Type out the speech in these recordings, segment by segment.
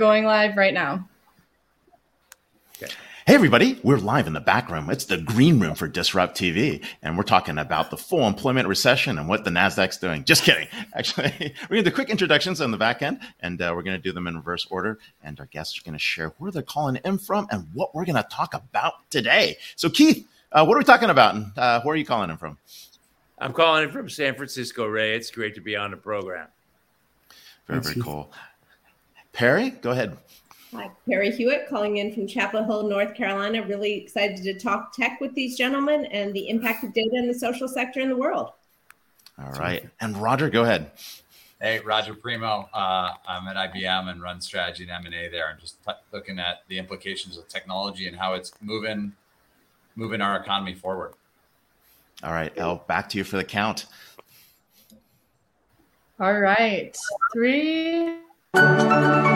going live right now. Hey, everybody, we're live in the back room. It's the green room for Disrupt TV, and we're talking about the full employment recession and what the NASDAQ's doing. Just kidding. Actually, we're going to do quick introductions on the back end, and uh, we're going to do them in reverse order. And our guests are going to share where they're calling in from and what we're going to talk about today. So, Keith, uh, what are we talking about? And uh, where are you calling in from? I'm calling in from San Francisco, Ray. It's great to be on the program. Very, very cool. Perry, go ahead. Hi, Perry Hewitt calling in from Chapel Hill, North Carolina. Really excited to talk tech with these gentlemen and the impact of data in the social sector in the world. All right. And Roger, go ahead. Hey, Roger Premo. Uh, I'm at IBM and run strategy and M&A there and just t- looking at the implications of technology and how it's moving moving our economy forward. All right, El, back to you for the count. All right. Three. Música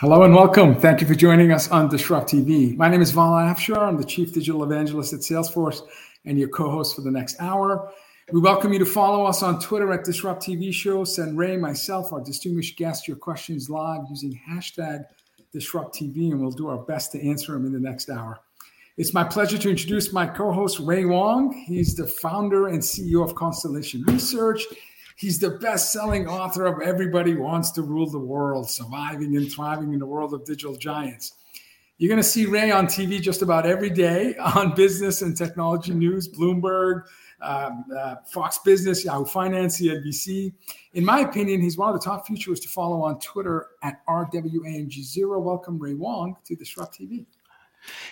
Hello and welcome. Thank you for joining us on Disrupt TV. My name is Vala Afshar. I'm the Chief Digital Evangelist at Salesforce and your co host for the next hour. We welcome you to follow us on Twitter at Disrupt TV Show. Send Ray, myself, our distinguished guest, your questions live using hashtag Disrupt TV, and we'll do our best to answer them in the next hour. It's my pleasure to introduce my co host, Ray Wang. He's the founder and CEO of Constellation Research He's the best selling author of Everybody Wants to Rule the World Surviving and Thriving in the World of Digital Giants. You're going to see Ray on TV just about every day on business and technology news, Bloomberg, um, uh, Fox Business, Yahoo Finance, CNBC. In my opinion, he's one of the top futurists to follow on Twitter at RWANG0. Welcome, Ray Wang, to Disrupt TV.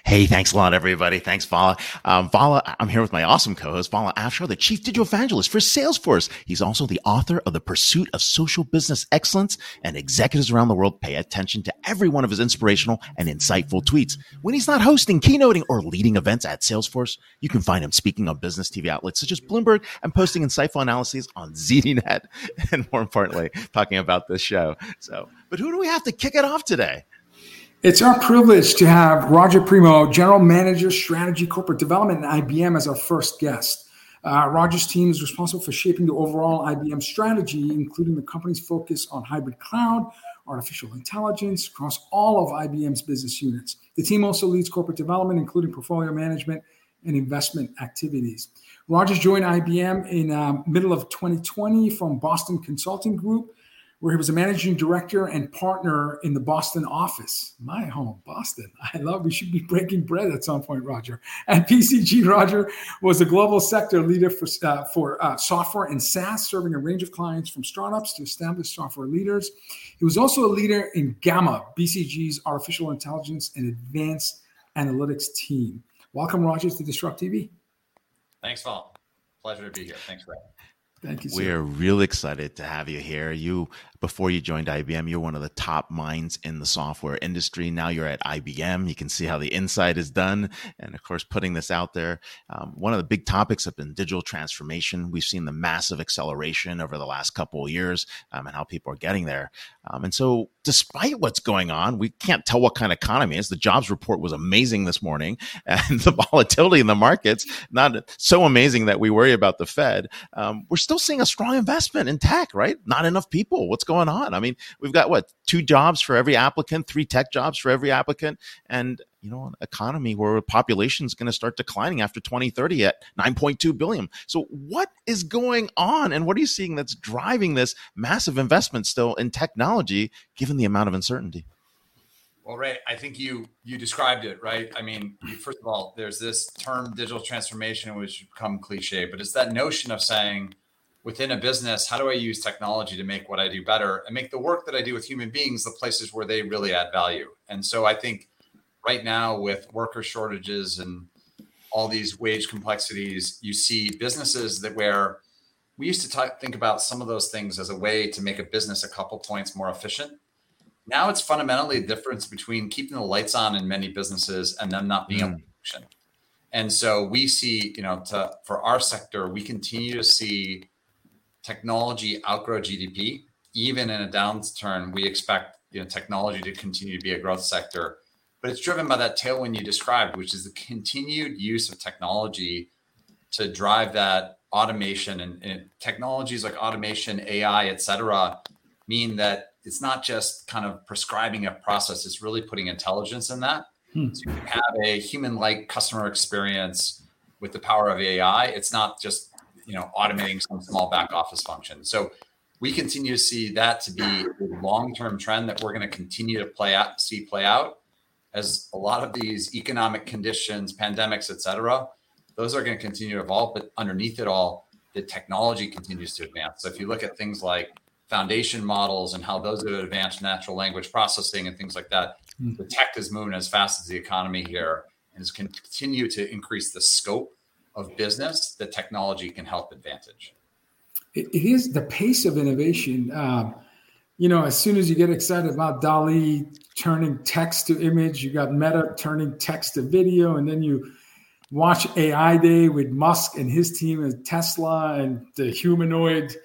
Hey, thanks a lot, everybody. Thanks, Vala. Um, Vala, I'm here with my awesome co-host, Vala Afshar, the Chief Digital Evangelist for Salesforce. He's also the author of The Pursuit of Social Business Excellence, and executives around the world pay attention to every one of his inspirational and insightful tweets. When he's not hosting, keynoting, or leading events at Salesforce, you can find him speaking on business TV outlets such as Bloomberg and posting insightful analyses on ZDNet, and more importantly, talking about this show. So, but who do we have to kick it off today? It's our privilege to have Roger Premo, General Manager, Strategy, Corporate Development at IBM, as our first guest. Uh, Roger's team is responsible for shaping the overall IBM strategy, including the company's focus on hybrid cloud, artificial intelligence across all of IBM's business units. The team also leads corporate development, including portfolio management and investment activities. Rogers joined IBM in uh, middle of 2020 from Boston Consulting Group, where he was a managing director and partner in the Boston office. My home, Boston. I love. We should be breaking bread at some point, Roger. At BCG, Roger was a global sector leader for uh, for uh, software and SaaS, serving a range of clients from startups to established software leaders. He was also a leader in Gamma, BCG's artificial intelligence and advanced analytics team. Welcome, Roger, to Disrupt TV. Thanks, Paul. Pleasure to be here. Thanks, Ray. Thank you. Sir. We are really excited to have you here. You before you joined IBM, you're one of the top minds in the software industry. Now you're at IBM. You can see how the inside is done. And of course, putting this out there. Um, one of the big topics have been digital transformation. We've seen the massive acceleration over the last couple of years um, and how people are getting there. Um, and so, despite what's going on, we can't tell what kind of economy is. The jobs report was amazing this morning, and the volatility in the markets, not so amazing that we worry about the Fed. Um, we're still seeing a strong investment in tech, right? Not enough people. What's going going on? I mean, we've got what two jobs for every applicant, three tech jobs for every applicant, and you know an economy where population is going to start declining after 2030 at 9.2 billion. So what is going on, and what are you seeing that's driving this massive investment still in technology, given the amount of uncertainty? Well, Ray, I think you you described it right. I mean, first of all, there's this term digital transformation, which has become cliche, but it's that notion of saying within a business, how do I use technology to make what I do better and make the work that I do with human beings the places where they really add value. And so I think right now with worker shortages and all these wage complexities, you see businesses that where we used to talk, think about some of those things as a way to make a business a couple points more efficient now it's fundamentally a difference between keeping the lights on in many businesses and them not being mm. able to function. And so we see, you know, to, for our sector, we continue to see technology outgrow GDP. Even in a downturn, we expect you know technology to continue to be a growth sector. But it's driven by that tailwind you described, which is the continued use of technology to drive that automation and, and technologies like automation, AI, et cetera, mean that it's not just kind of prescribing a process, it's really putting intelligence in that. Hmm. So you can have a human-like customer experience with the power of AI. It's not just you know automating some small back office function. So we continue to see that to be a long-term trend that we're going to continue to play out, see play out as a lot of these economic conditions, pandemics, et cetera, those are going to continue to evolve. But underneath it all, the technology continues to advance. So if you look at things like foundation models and how those have advanced natural language processing and things like that. Mm. The tech is moving as fast as the economy here and is continue to increase the scope of business that technology can help advantage. it is the pace of innovation. Um, you know, as soon as you get excited about DALL-E turning text to image, you got Meta turning text to video, and then you watch AI Day with Musk and his team at Tesla and the humanoid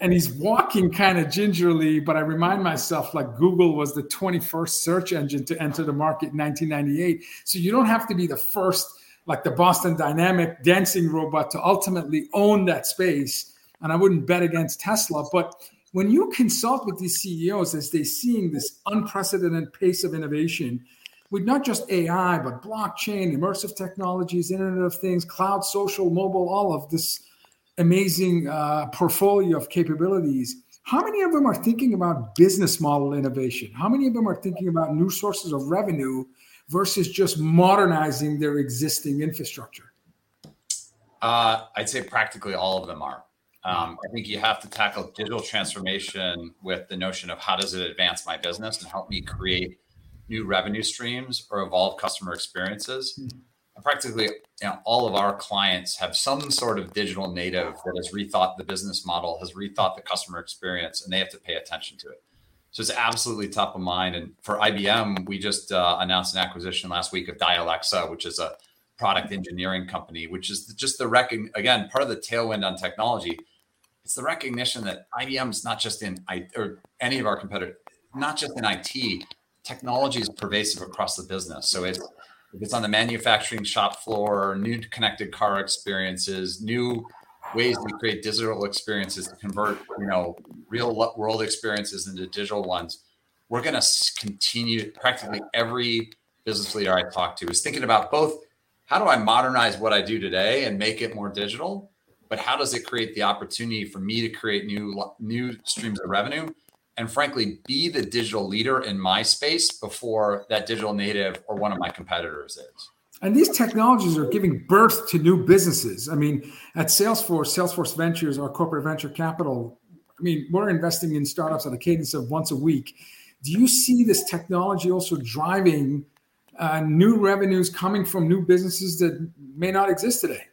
and he's walking kind of gingerly, but I remind myself like Google was the 21st search engine to enter the market in 1998. So you don't have to be the first, like the Boston Dynamic dancing robot, to ultimately own that space. And I wouldn't bet against Tesla. But when you consult with these CEOs as they're seeing this unprecedented pace of innovation, with not just AI, but blockchain, immersive technologies, Internet of Things, cloud, social, mobile, all of this amazing uh, portfolio of capabilities, how many of them are thinking about business model innovation? How many of them are thinking about new sources of revenue versus just modernizing their existing infrastructure? Uh, I'd say practically all of them are. Um, I think you have to tackle digital transformation with the notion of how does it advance my business and help me create new revenue streams or evolve customer experiences. Mm-hmm practically you know, all of our clients have some sort of digital native that has rethought the business model, has rethought the customer experience, and they have to pay attention to it. So it's absolutely top of mind. And for IBM, we just uh, announced an acquisition last week of Dialexa, which is a product engineering company, which is just the recognition, again, part of the tailwind on technology. It's the recognition that IBM is not just in I or any of our competitors, not just in IT. Technology is pervasive across the business. So it's if it's on the manufacturing shop floor, new connected car experiences, new ways to create digital experiences to convert, you know, real world experiences into digital ones. We're going to continue. Practically every business leader I talk to is thinking about both how do I modernize what I do today and make it more digital, but how does it create the opportunity for me to create new new streams of revenue and frankly be the digital leader in my space before that digital native or one of my competitors is and these technologies are giving birth to new businesses i mean at salesforce salesforce ventures our corporate venture capital i mean we're investing in startups at a cadence of once a week do you see this technology also driving uh, new revenues coming from new businesses that may not exist today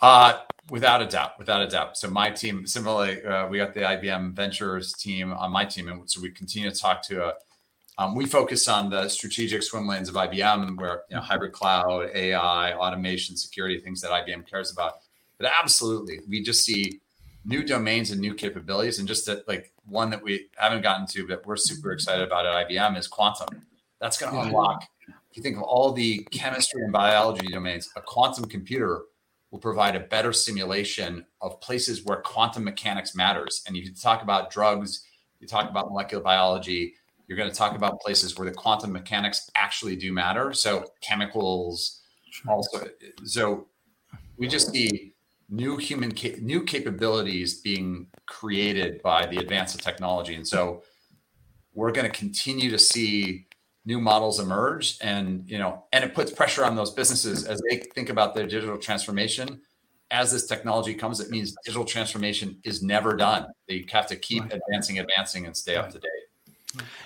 uh, Without a doubt, without a doubt. So my team, similarly, uh, we got the IBM Ventures team on my team, and so we continue to talk to. A, uh, um, we focus on the strategic swim lanes of IBM, where you know hybrid cloud, AI, automation, security, things that IBM cares about. But absolutely, we just see new domains and new capabilities, and just that, like one that we haven't gotten to, but we're super excited about at IBM is quantum. That's going to unlock. If you think of all the chemistry and biology domains, a quantum computer will provide a better simulation of places where quantum mechanics matters. And you talk about drugs, you talk about molecular biology, You're going to talk about places where the quantum mechanics actually do matter. So chemicals, also. So we just see new human ca- new capabilities being created by the advance of technology, and so we're going to continue to see new models emerge and you know and it puts pressure on those businesses as they think about their digital transformation. As this technology comes it means digital transformation is never done. They have to keep advancing advancing and stay up to date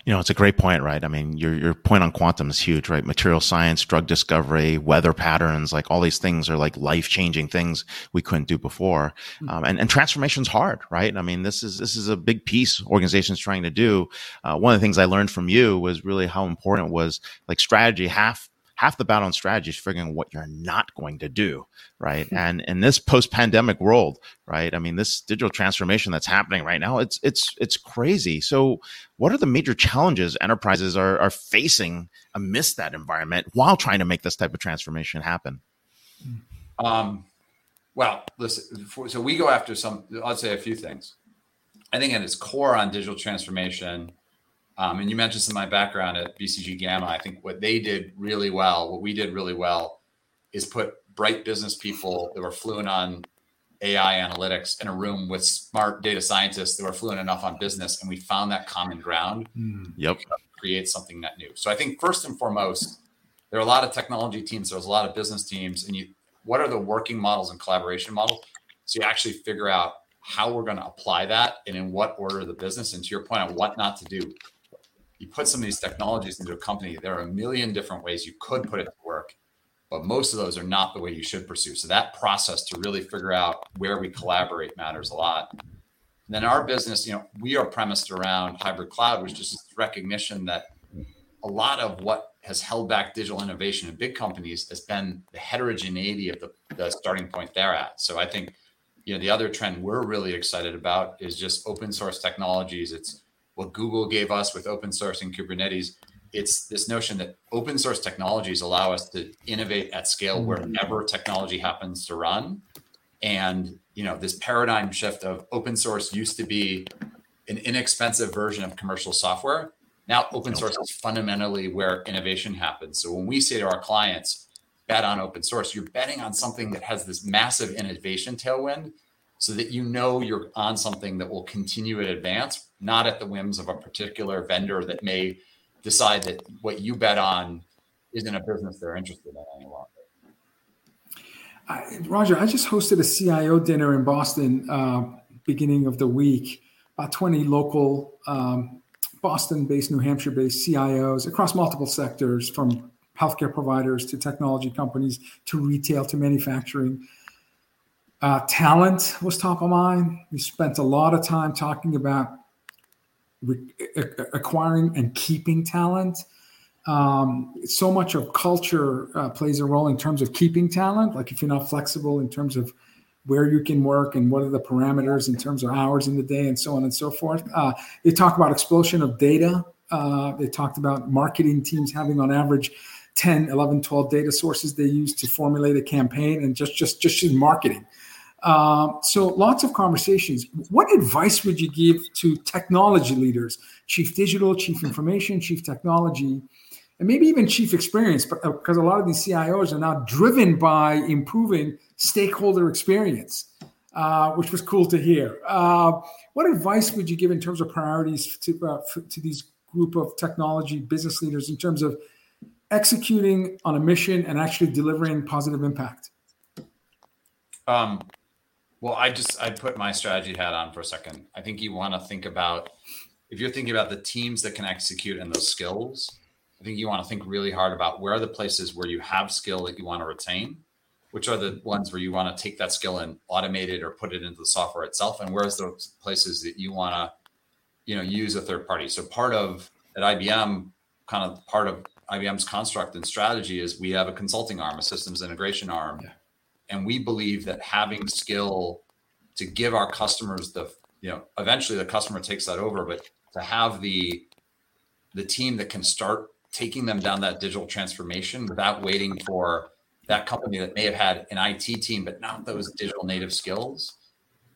you know, it's a great point, right? I mean, your your point on quantum is huge, right? Material science, drug discovery, weather patterns, like all these things are like life changing things we couldn't do before. Hmm. Um, and and transformation's hard, right? I mean, this is this is a big piece organizations trying to do. Uh, one of the things I learned from you was really how important was like strategy. Half half the battle on strategy is figuring out what you're not going to do, right? Mm-hmm. And in this post-pandemic world, right? I mean, this digital transformation that's happening right now, it's it's it's crazy. So, what are the major challenges enterprises are are facing amidst that environment while trying to make this type of transformation happen? Um, well, listen. So we go after some. I'll say a few things. I think at its core on digital transformation um, and you mentioned some of my background at BCG Gamma. I think what they did really well, what we did really well, is put bright business people that were fluent on AI analytics in a room with smart data scientists that were fluent enough on business, and we found that common ground. Mm, yep. Create something that new. So I think first and foremost, there are a lot of technology teams. There's a lot of business teams, and you. What are the working models and collaboration models? So you actually figure out how we're going to apply that and in what order the business. And to your point on what not to do, you put some of these technologies into a company, there are a million different ways you could put it to work, but most of those are not the way you should pursue. So that process to really figure out where we collaborate matters a lot. And then our business, you know, we are premised around hybrid cloud, which is just recognition that a lot of what has held back digital innovation in big companies has been the heterogeneity of the, the starting point they're at. So I think, you know, the other trend we're really excited about is just open source technologies. It's what Google gave us with open source and Kubernetes. It's this notion that open source technologies allow us to innovate at scale mm-hmm. wherever technology happens to run. And you know, this paradigm shift of open source used to be an inexpensive version of commercial software. Now open source is fundamentally where innovation happens. So when we say to our clients, bet on open source, you're betting on something that has this massive innovation tailwind so that you know you're on something that will continue to advance, not at the whims of a particular vendor that may decide that what you bet on isn't a business they're interested in any longer. I, Roger, I just hosted a CIO dinner in Boston uh, beginning of the week. About 20 local um, Boston-based, New Hampshire-based CIOs across multiple sectors, from healthcare providers to technology companies to retail to manufacturing. Uh, talent was top of mind. We spent a lot of time talking about re- acquiring and keeping talent. Um, so much of culture uh, plays a role in terms of keeping talent. Like if you're not flexible in terms of where you can work and what are the parameters in terms of hours in the day and so on and so forth. Uh, they talk about explosion of data. Uh, they talked about marketing teams having on average 10, 11, 12 data sources they use to formulate a campaign and just just just in marketing. Um, so lots of conversations. What advice would you give to technology leaders, chief digital, chief information, chief technology, and maybe even chief experience? Because uh, a lot of these CIOs are now driven by improving stakeholder experience, uh, which was cool to hear. Uh, what advice would you give in terms of priorities to uh, to these group of technology business leaders in terms of executing on a mission and actually delivering positive impact? Um, well, I just I put my strategy hat on for a second. I think you want to think about if you're thinking about the teams that can execute and those skills. I think you want to think really hard about where are the places where you have skill that you want to retain, which are the ones where you want to take that skill and automate it or put it into the software itself, and where's the places that you want to, you know, use a third party. So part of at IBM, kind of part of IBM's construct and strategy is we have a consulting arm, a systems integration arm. Yeah and we believe that having skill to give our customers the you know eventually the customer takes that over but to have the the team that can start taking them down that digital transformation without waiting for that company that may have had an IT team but not those digital native skills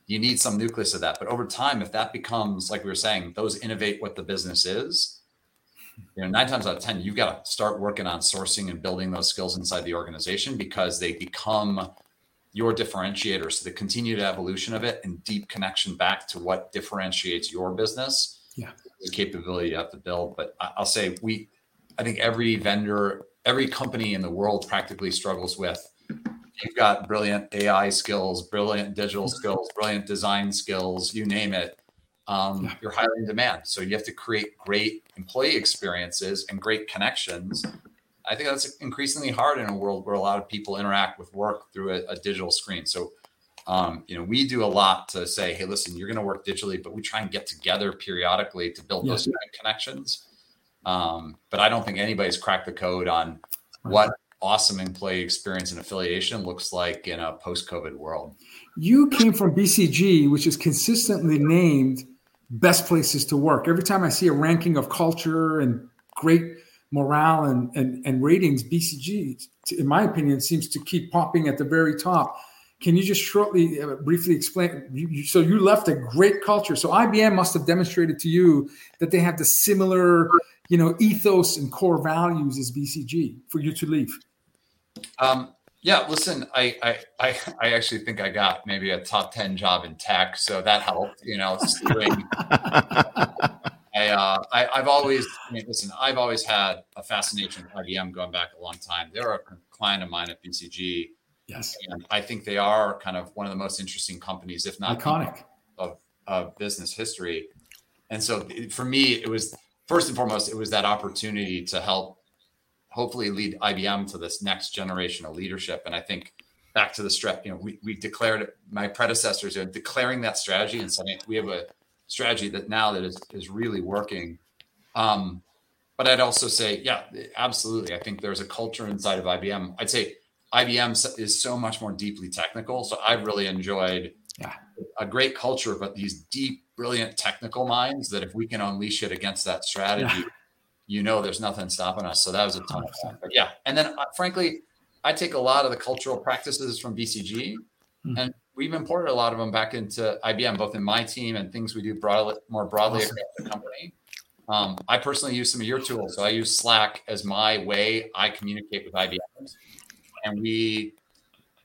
you need some nucleus of that. But over time if that becomes like we were saying those innovate what the business is you know, nine times out of 10, you've got to start working on sourcing and building those skills inside the organization because they become your differentiator. So the continued evolution of it and deep connection back to what differentiates your business. Yeah. The capability you have to build. But I'll say we, I think every vendor, every company in the world practically struggles with. You've got brilliant AI skills, brilliant digital skills, brilliant design skills, you name it. Um, yeah. You're highly in demand. So you have to create great employee experiences and great connections I think that's increasingly hard in a world where a lot of people interact with work through a, a digital screen. So, um, you know, we do a lot to say, hey, listen, you're going to work digitally, but we try and get together periodically to build those connections. Um, but I don't think anybody's cracked the code on what awesome employee experience and affiliation looks like in a post-COVID world. You came from BCG, which is consistently named best places to work. Every time I see a ranking of culture and great morale and, and, and ratings, BCG, in my opinion, seems to keep popping at the very top. Can you just shortly, uh, briefly explain? You, you, so you left a great culture. So IBM must have demonstrated to you that they have the similar, you know, ethos and core values as BCG for you to leave. Um, yeah, listen, I, I, I I actually think I got maybe a top ten job in tech, so that helped. You know, I, uh, I have always I mean, listen. I've always had a fascination with IBM going back a long time. They're a client of mine at BCG. Yes, and I think they are kind of one of the most interesting companies, if not iconic, of, of business history. And so, for me, it was first and foremost, it was that opportunity to help, hopefully, lead IBM to this next generation of leadership. And I think back to the strat, you know, we we declared my predecessors are declaring that strategy and saying we have a strategy that now that is is really working. Um, but I'd also say, yeah, absolutely. I think there's a culture inside of IBM. I'd say IBM is so much more deeply technical. So I've really enjoyed yeah. a great culture, but these deep, brilliant technical minds that if we can unleash it against that strategy, yeah. you know, there's nothing stopping us. So that was a ton 100%. of fun. But yeah. And then uh, frankly, I take a lot of the cultural practices from BCG mm-hmm. and we've imported a lot of them back into IBM, both in my team and things we do broadly, more broadly across the company. Um, I personally use some of your tools. So I use Slack as my way I communicate with IBM. And we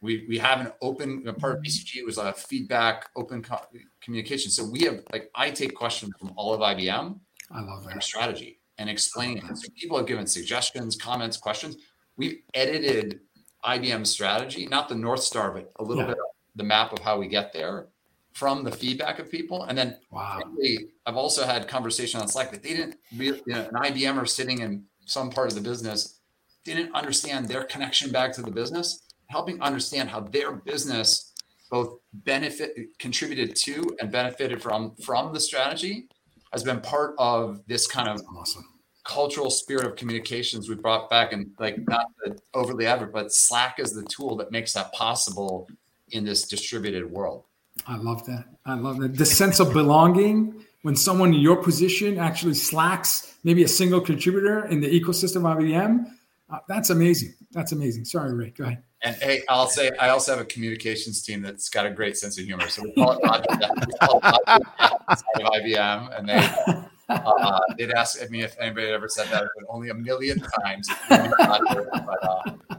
we we have an open part of BCG was a feedback open co- communication. So we have like I take questions from all of IBM. I love that strategy and explaining it. So people have given suggestions, comments, questions. We've edited IBM strategy, not the North Star, but a little yeah. bit the map of how we get there from the feedback of people. And then wow. frankly, I've also had conversation on Slack that they didn't really, you know, an IBMer sitting in some part of the business didn't understand their connection back to the business, helping understand how their business both benefit contributed to and benefited from from the strategy has been part of this kind of awesome cultural spirit of communications we brought back and like not overly advert, but Slack is the tool that makes that possible in this distributed world. I love that. I love that. The sense of belonging when someone in your position actually slacks maybe a single contributor in the ecosystem of IBM. Uh, that's amazing. That's amazing. Sorry, Ray. Go ahead. And hey, I'll say I also have a communications team that's got a great sense of humor. So we call it Roger, we call it Roger of IBM, and they uh, they'd ask me if anybody had ever said that, but only a million times. But, uh,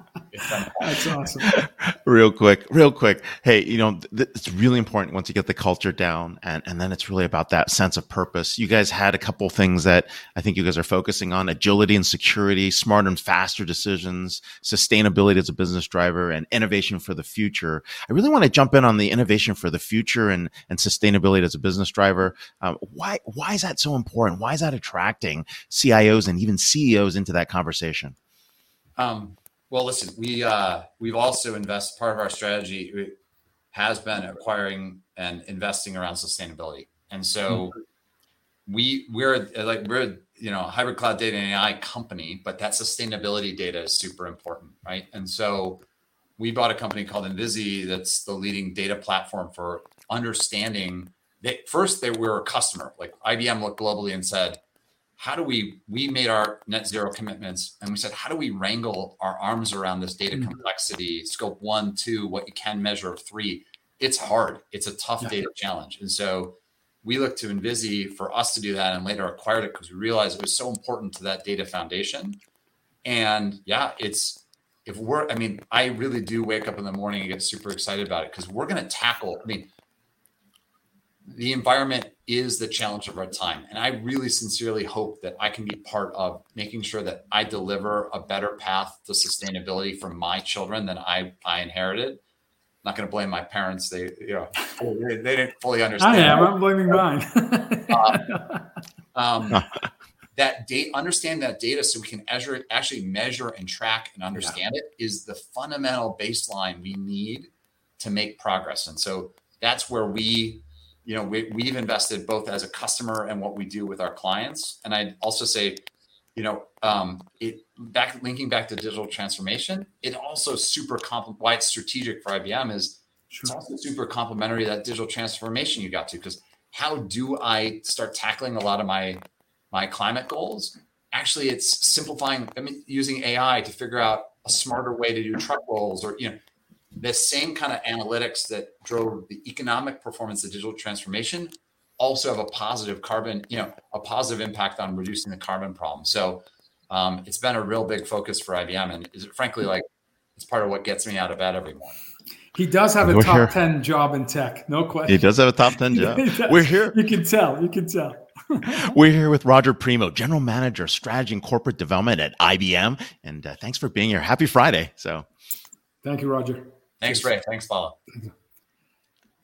that's awesome. real quick, real quick. Hey, you know, th- it's really important once you get the culture down and, and then it's really about that sense of purpose. You guys had a couple things that I think you guys are focusing on agility and security, smarter and faster decisions, sustainability as a business driver and innovation for the future. I really want to jump in on the innovation for the future and, and sustainability as a business driver. Um, why, why is that so important? Why is that attracting CIOs and even CEOs into that conversation? Um, well, listen, we uh, we've also invest part of our strategy has been acquiring and investing around sustainability, and so mm-hmm. we we're like we're you know a hybrid cloud data and AI company, but that sustainability data is super important, right? And so we bought a company called Envizi that's the leading data platform for understanding. That first, they were a customer. Like IBM looked globally and said, how do we we made our net zero commitments and we said how do we wrangle our arms around this data mm-hmm. complexity scope one two what you can measure three it's hard it's a tough yeah. data challenge and so we looked to Envizi for us to do that and later acquired it because we realized it was so important to that data foundation. And yeah, it's if we're, I mean, I really do wake up in the morning and get super excited about it because we're going to tackle, I mean, the environment is the challenge of our time. And I really sincerely hope that I can be part of making sure that I deliver a better path to sustainability for my children than I, I inherited not going to blame my parents. They, you know, they, they didn't fully understand. I am. I'm blaming mine. uh, um, that date, understand that data so we can measure, actually measure and track and understand yeah. it is the fundamental baseline we need to make progress. And so that's where we, you know, we, we've invested both as a customer and what we do with our clients. And I'd also say, you know, um, it back linking back to digital transformation, it also super compl- why it's strategic for IBM is sure. it's also super complementary that digital transformation you got to because how do I start tackling a lot of my my climate goals? Actually, it's simplifying. I mean, using AI to figure out a smarter way to do truck rolls, or you know, the same kind of analytics that drove the economic performance of digital transformation also have a positive carbon, you know, a positive impact on reducing the carbon problem. So um, it's been a real big focus for IBM, and is frankly like it's part of what gets me out of bed every morning. He does have a We're top here. ten job in tech, no question. He does have a top ten job. We're here. You can tell. You can tell. We're here with Roger Premo, General Manager, Strategy and Corporate Development at IBM, and uh, thanks for being here. Happy Friday. So, thank you, Roger. Thanks, Ray. Thanks, Paula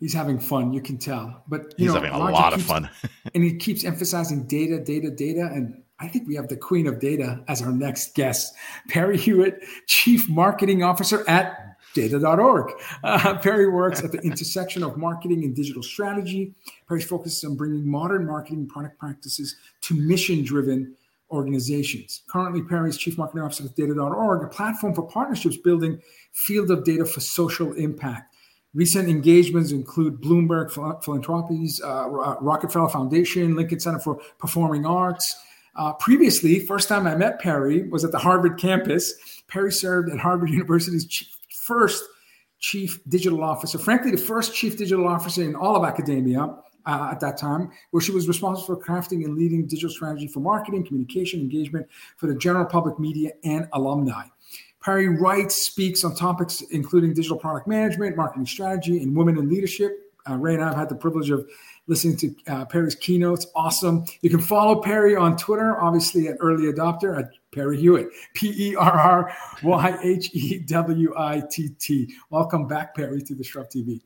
he's having fun. You can tell, but he's know, having a Roger lot keeps, of fun, and he keeps emphasizing data, data, data, and I think we have the queen of data as our next guest, Perry Hewitt, Chief Marketing Officer at data.org. Uh, Perry works at the intersection of marketing and digital strategy. Perry focuses on bringing modern marketing product practices to mission driven organizations. Currently, Perry is Chief Marketing Officer at data.org, a platform for partnerships building field of data for social impact. Recent engagements include Bloomberg Philanthropies, uh, Rockefeller Foundation, Lincoln Center for Performing Arts. Uh, previously, first time I met Perry was at the Harvard campus. Perry served at Harvard University's chief, first chief digital officer, frankly, the first chief digital officer in all of academia uh, at that time, where she was responsible for crafting and leading digital strategy for marketing, communication, engagement for the general public media and alumni. Perry writes, speaks on topics including digital product management, marketing strategy, and women in leadership. Uh, Ray and I have had the privilege of listening to uh, Perry's keynotes. Awesome. You can follow Perry on Twitter, obviously at Early Adopter at Perry Hewitt, P E R R Y H E W I T T. Welcome back, Perry, to Disrupt TV.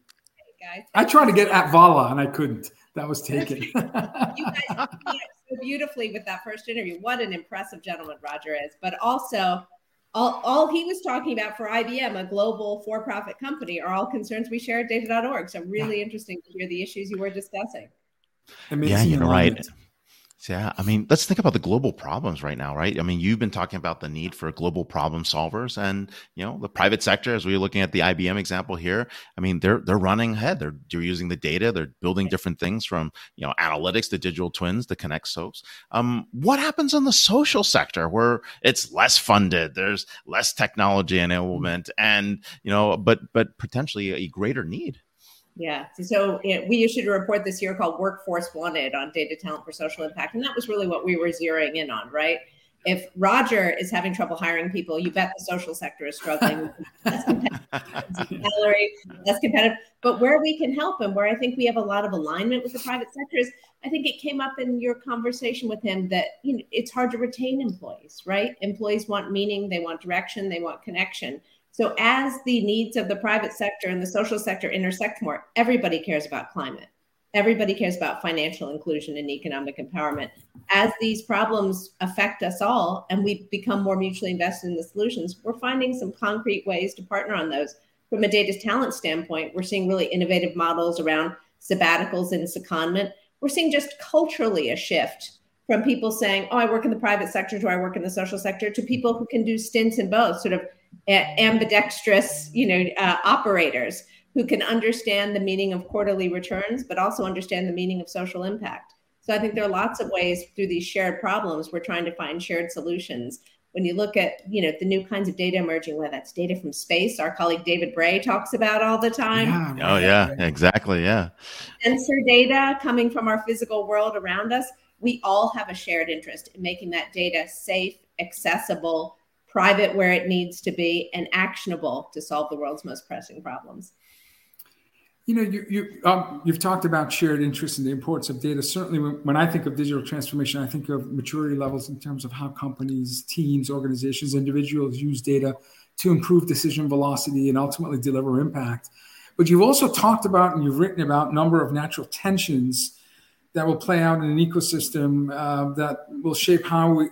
Hey guys. I tried to get at Vala and I couldn't. That was taken. you guys so beautifully with that first interview. What an impressive gentleman Roger is, but also all, all he was talking about for IBM, a global for profit company, are all concerns we share at data.org. So, really interesting to hear the issues you were discussing. Amazing yeah, you're right. Yeah, I mean, let's think about the global problems right now, right? I mean, you've been talking about the need for global problem solvers, and you know, the private sector, as we are looking at the IBM example here, I mean, they're they're running ahead. They're they're using the data. They're building different things from you know analytics to digital twins to connect soaps. Um, what happens in the social sector where it's less funded? There's less technology enablement, and you know, but but potentially a greater need. Yeah. So it, we issued a report this year called Workforce Wanted on data talent for social impact. And that was really what we were zeroing in on, right? If Roger is having trouble hiring people, you bet the social sector is struggling. less competitive, less competitive. But where we can help and where I think we have a lot of alignment with the private sector is I think it came up in your conversation with him that you know it's hard to retain employees, right? Employees want meaning, they want direction, they want connection. So, as the needs of the private sector and the social sector intersect more, everybody cares about climate. Everybody cares about financial inclusion and economic empowerment. As these problems affect us all and we become more mutually invested in the solutions, we're finding some concrete ways to partner on those. From a data talent standpoint, we're seeing really innovative models around sabbaticals and secondment. We're seeing just culturally a shift from people saying, Oh, I work in the private sector to I work in the social sector to people who can do stints in both, sort of ambidextrous, you know, uh, operators who can understand the meaning of quarterly returns, but also understand the meaning of social impact. So I think there are lots of ways through these shared problems we're trying to find shared solutions when you look at you know the new kinds of data emerging, whether that's data from space, our colleague David Bray talks about all the time. Yeah, oh yeah, exactly. Yeah. Sensor data coming from our physical world around us. We all have a shared interest in making that data safe, accessible, private where it needs to be, and actionable to solve the world's most pressing problems. You know, you, you um, you've talked about shared interest and the importance of data. Certainly, when, when, I think of digital transformation, I think of maturity levels in terms of how companies, teams, organizations, individuals use data to improve decision velocity and ultimately deliver impact. But you've also talked about and you've written about a number of natural tensions that will play out in an ecosystem uh, that will shape how we,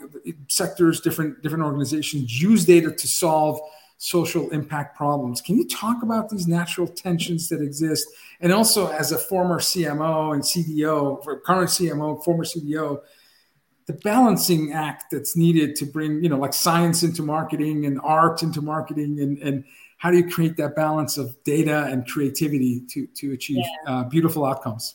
sectors, different different organizations use data to solve social impact problems. Can you talk about these natural tensions that exist? And also, as a former CMO and CDO, current CMO, former CDO, the balancing act that's needed to bring, you know, like science into marketing and art into marketing, and and how do you create that balance of data and creativity to to achieve yeah. uh, beautiful outcomes?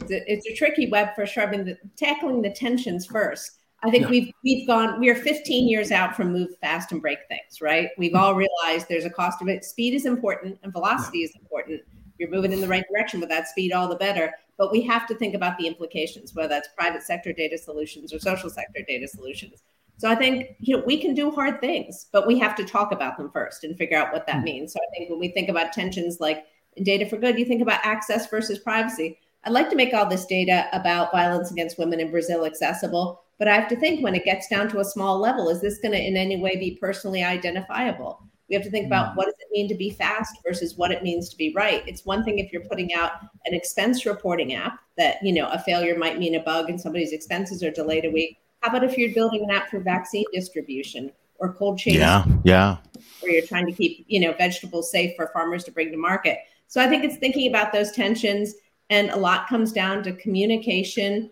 It's a, it's a tricky web for sure. I mean, the, tackling the tensions first I think yeah. we've we've gone we are 15 years out from move fast and break things, right? We've all realized there's a cost of it. Speed is important and velocity yeah. is important. You're moving in the right direction with that speed, all the better. But we have to think about the implications, whether that's private sector data solutions or social sector data solutions. So I think you know we can do hard things, but we have to talk about them first and figure out what that mm-hmm. means. So I think when we think about tensions like data for good, you think about access versus privacy. I'd like to make all this data about violence against women in Brazil accessible but I have to think when it gets down to a small level, is this going to in any way be personally identifiable? We have to think about mm. what does it mean to be fast versus what it means to be right. It's one thing if you're putting out an expense reporting app that, you know, a failure might mean a bug and somebody's expenses are delayed a week. How about if you're building an app for vaccine distribution or cold chain? Yeah, yeah. Where you're trying to keep, you know, vegetables safe for farmers to bring to market. So I think it's thinking about those tensions and a lot comes down to communication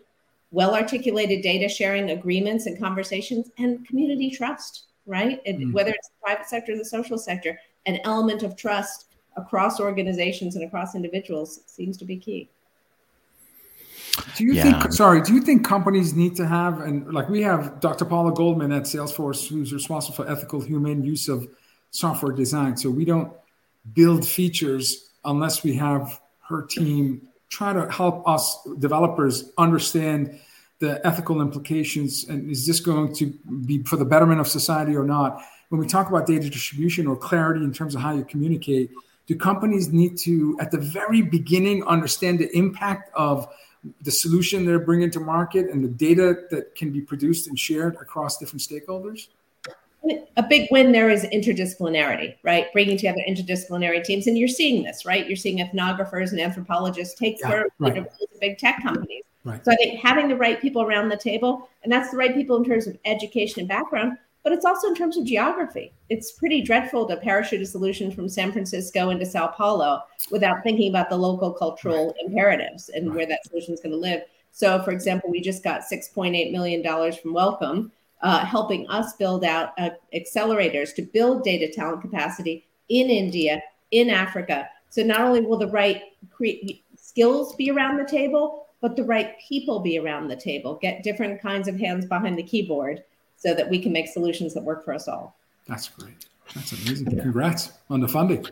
well articulated data sharing agreements and conversations and community trust right mm-hmm. whether it's the private sector or the social sector an element of trust across organizations and across individuals seems to be key do you yeah. think sorry do you think companies need to have and like we have dr paula goldman at salesforce who's responsible for ethical human use of software design so we don't build features unless we have her team try to help us developers understand the ethical implications and is this going to be for the betterment of society or not? When we talk about data distribution or clarity in terms of how you communicate do companies need to at the very beginning understand the impact of the solution they're bringing to market and the data that can be produced and shared across different stakeholders a big win there is interdisciplinarity, right? Bringing together interdisciplinary teams, and you're seeing this, right? You're seeing ethnographers and anthropologists take yeah, right. you big tech companies. Right. So I think having the right people around the table, and that's the right people in terms of education and background, but it's also in terms of geography. It's pretty dreadful to parachute a solution from San Francisco into Sao Paulo without thinking about the local cultural right. imperatives and where that solution is going to live. So, for example, we just got $6.8 million from Wellcome uh, helping us build out uh, accelerators to build data talent capacity in India, in Africa. So not only will the right cre- skills be around the table, but the right people be around the table. Get different kinds of hands behind the keyboard so that we can make solutions that work for us all. That's great. That's amazing. Congrats on the funding.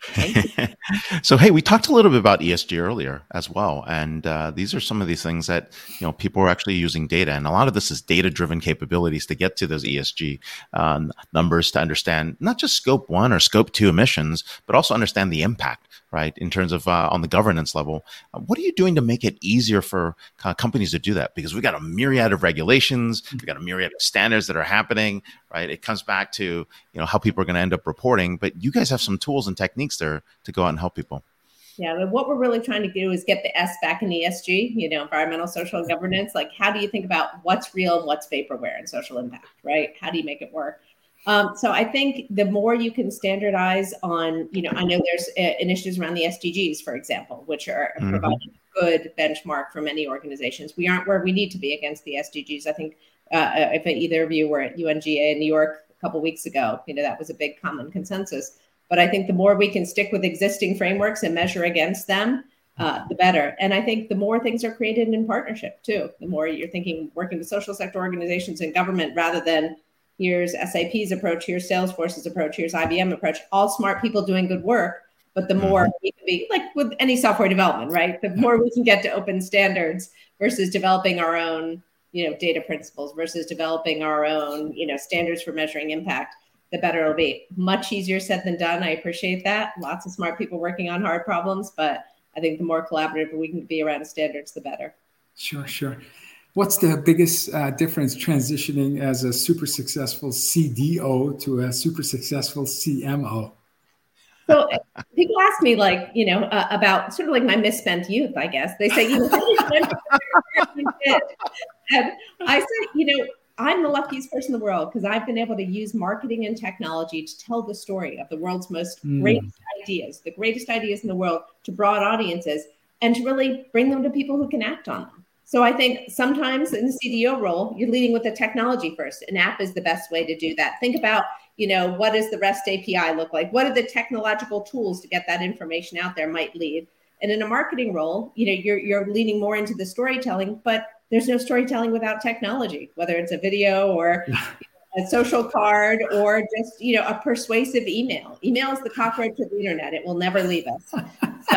so hey we talked a little bit about esg earlier as well and uh, these are some of these things that you know people are actually using data and a lot of this is data driven capabilities to get to those esg um, numbers to understand not just scope one or scope two emissions but also understand the impact right? In terms of uh, on the governance level, uh, what are you doing to make it easier for uh, companies to do that? Because we've got a myriad of regulations, we've got a myriad of standards that are happening, right? It comes back to you know how people are going to end up reporting, but you guys have some tools and techniques there to go out and help people. Yeah, but what we're really trying to do is get the S back in ESG, you know, environmental, social, and governance. Like, how do you think about what's real and what's vaporware and social impact, right? How do you make it work? Um, so I think the more you can standardize on, you know, I know there's uh, initiatives around the SDGs, for example, which are mm-hmm. providing a good benchmark for many organizations. We aren't where we need to be against the SDGs. I think uh, uh if either of you were at UNGA in New York a couple weeks ago, you know, that was a big common consensus. But I think the more we can stick with existing frameworks and measure against them, uh, the better. And I think the more things are created in partnership too, the more you're thinking working with social sector organizations and government rather than here's SAP's approach, here's Salesforce's approach, here's IBM approach, all smart people doing good work. But the more mm-hmm. we can be like with any software development, right? The more we can get to open standards versus developing our own, you know, data principles versus developing our own, you know, standards for measuring impact, the better it'll be. Much easier said than done. I appreciate that. Lots of smart people working on hard problems, but I think the more collaborative we can be around standards, the better. Sure, sure. What's the biggest uh, difference transitioning as a super successful CDO to a super successful CMO? So people ask me, like, you know, uh, about sort of like my misspent youth. I guess they say, you know, and I say, you know, I'm the luckiest person in the world because I've been able to use marketing and technology to tell the story of the world's most mm. greatest ideas, the greatest ideas in the world to broad audiences, and to really bring them to people who can act on them. So I think sometimes in the CDO role, you're leading with the technology first. An app is the best way to do that. Think about, you know, what does the REST API look like? What are the technological tools to get that information out there might lead? And in a marketing role, you know, you're you're leaning more into the storytelling, but there's no storytelling without technology, whether it's a video or a social card or just you know a persuasive email. Email is the cockroach of the internet; it will never leave us. So,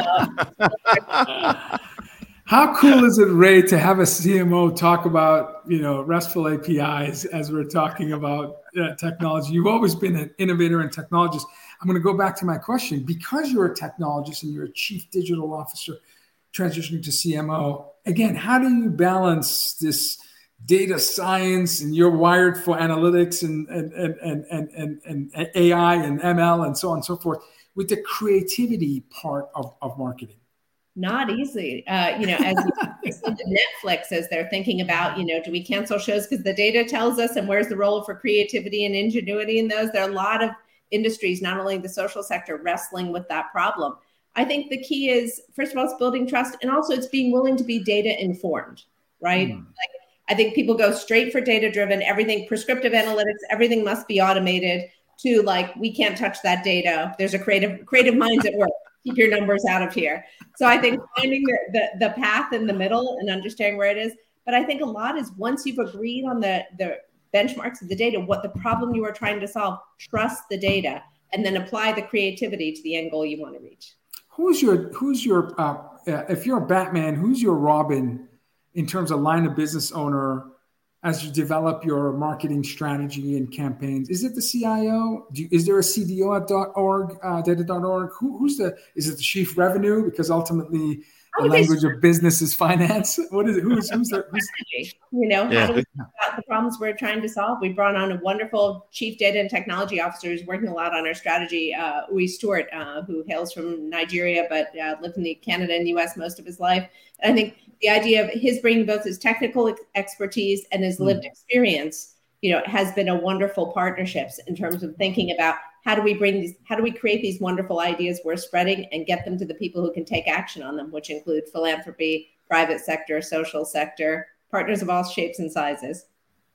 How cool is it, Ray, to have a CMO talk about you know RESTful APIs as we're talking about uh, technology? You've always been an innovator and technologist. I'm going to go back to my question because you're a technologist and you're a chief digital officer transitioning to CMO again, how do you balance this data science and you're wired for analytics and and and and and, and, and AI and ML and so on and so forth with the creativity part of, of marketing? Not easy. Uh, you know, as Netflix, as they're thinking about, you know, do we cancel shows because the data tells us, and where's the role for creativity and ingenuity in those? There are a lot of industries, not only the social sector, wrestling with that problem. I think the key is first of all, it's building trust, and also it's being willing to be data informed, right? Mm. Like, I think people go straight for data driven, everything prescriptive analytics, everything must be automated. To like, we can't touch that data. There's a creative creative minds at work. Keep your numbers out of here. So I think finding the, the the path in the middle and understanding where it is. But I think a lot is once you've agreed on the the benchmarks of the data, what the problem you are trying to solve, trust the data, and then apply the creativity to the end goal you want to reach who's your who's your uh, if you're a Batman, who's your Robin in terms of line of business owner as you develop your marketing strategy and campaigns? Is it the CIO? You, is there a CDO at .org, uh, data.org? Who, who's the? Is it the chief revenue? Because ultimately, the language of business is finance. What is it? Who's who's the? Who's, you know, yeah. how do we about the problems we're trying to solve? We brought on a wonderful chief data and technology officer who's working a lot on our strategy. Uh, Uyi Stewart, uh, who hails from Nigeria but uh, lived in the Canada and U.S. most of his life. I think the idea of his bringing both his technical expertise and his hmm. lived experience, you know, has been a wonderful partnerships in terms of thinking about how do we bring these how do we create these wonderful ideas we're spreading and get them to the people who can take action on them which include philanthropy private sector social sector partners of all shapes and sizes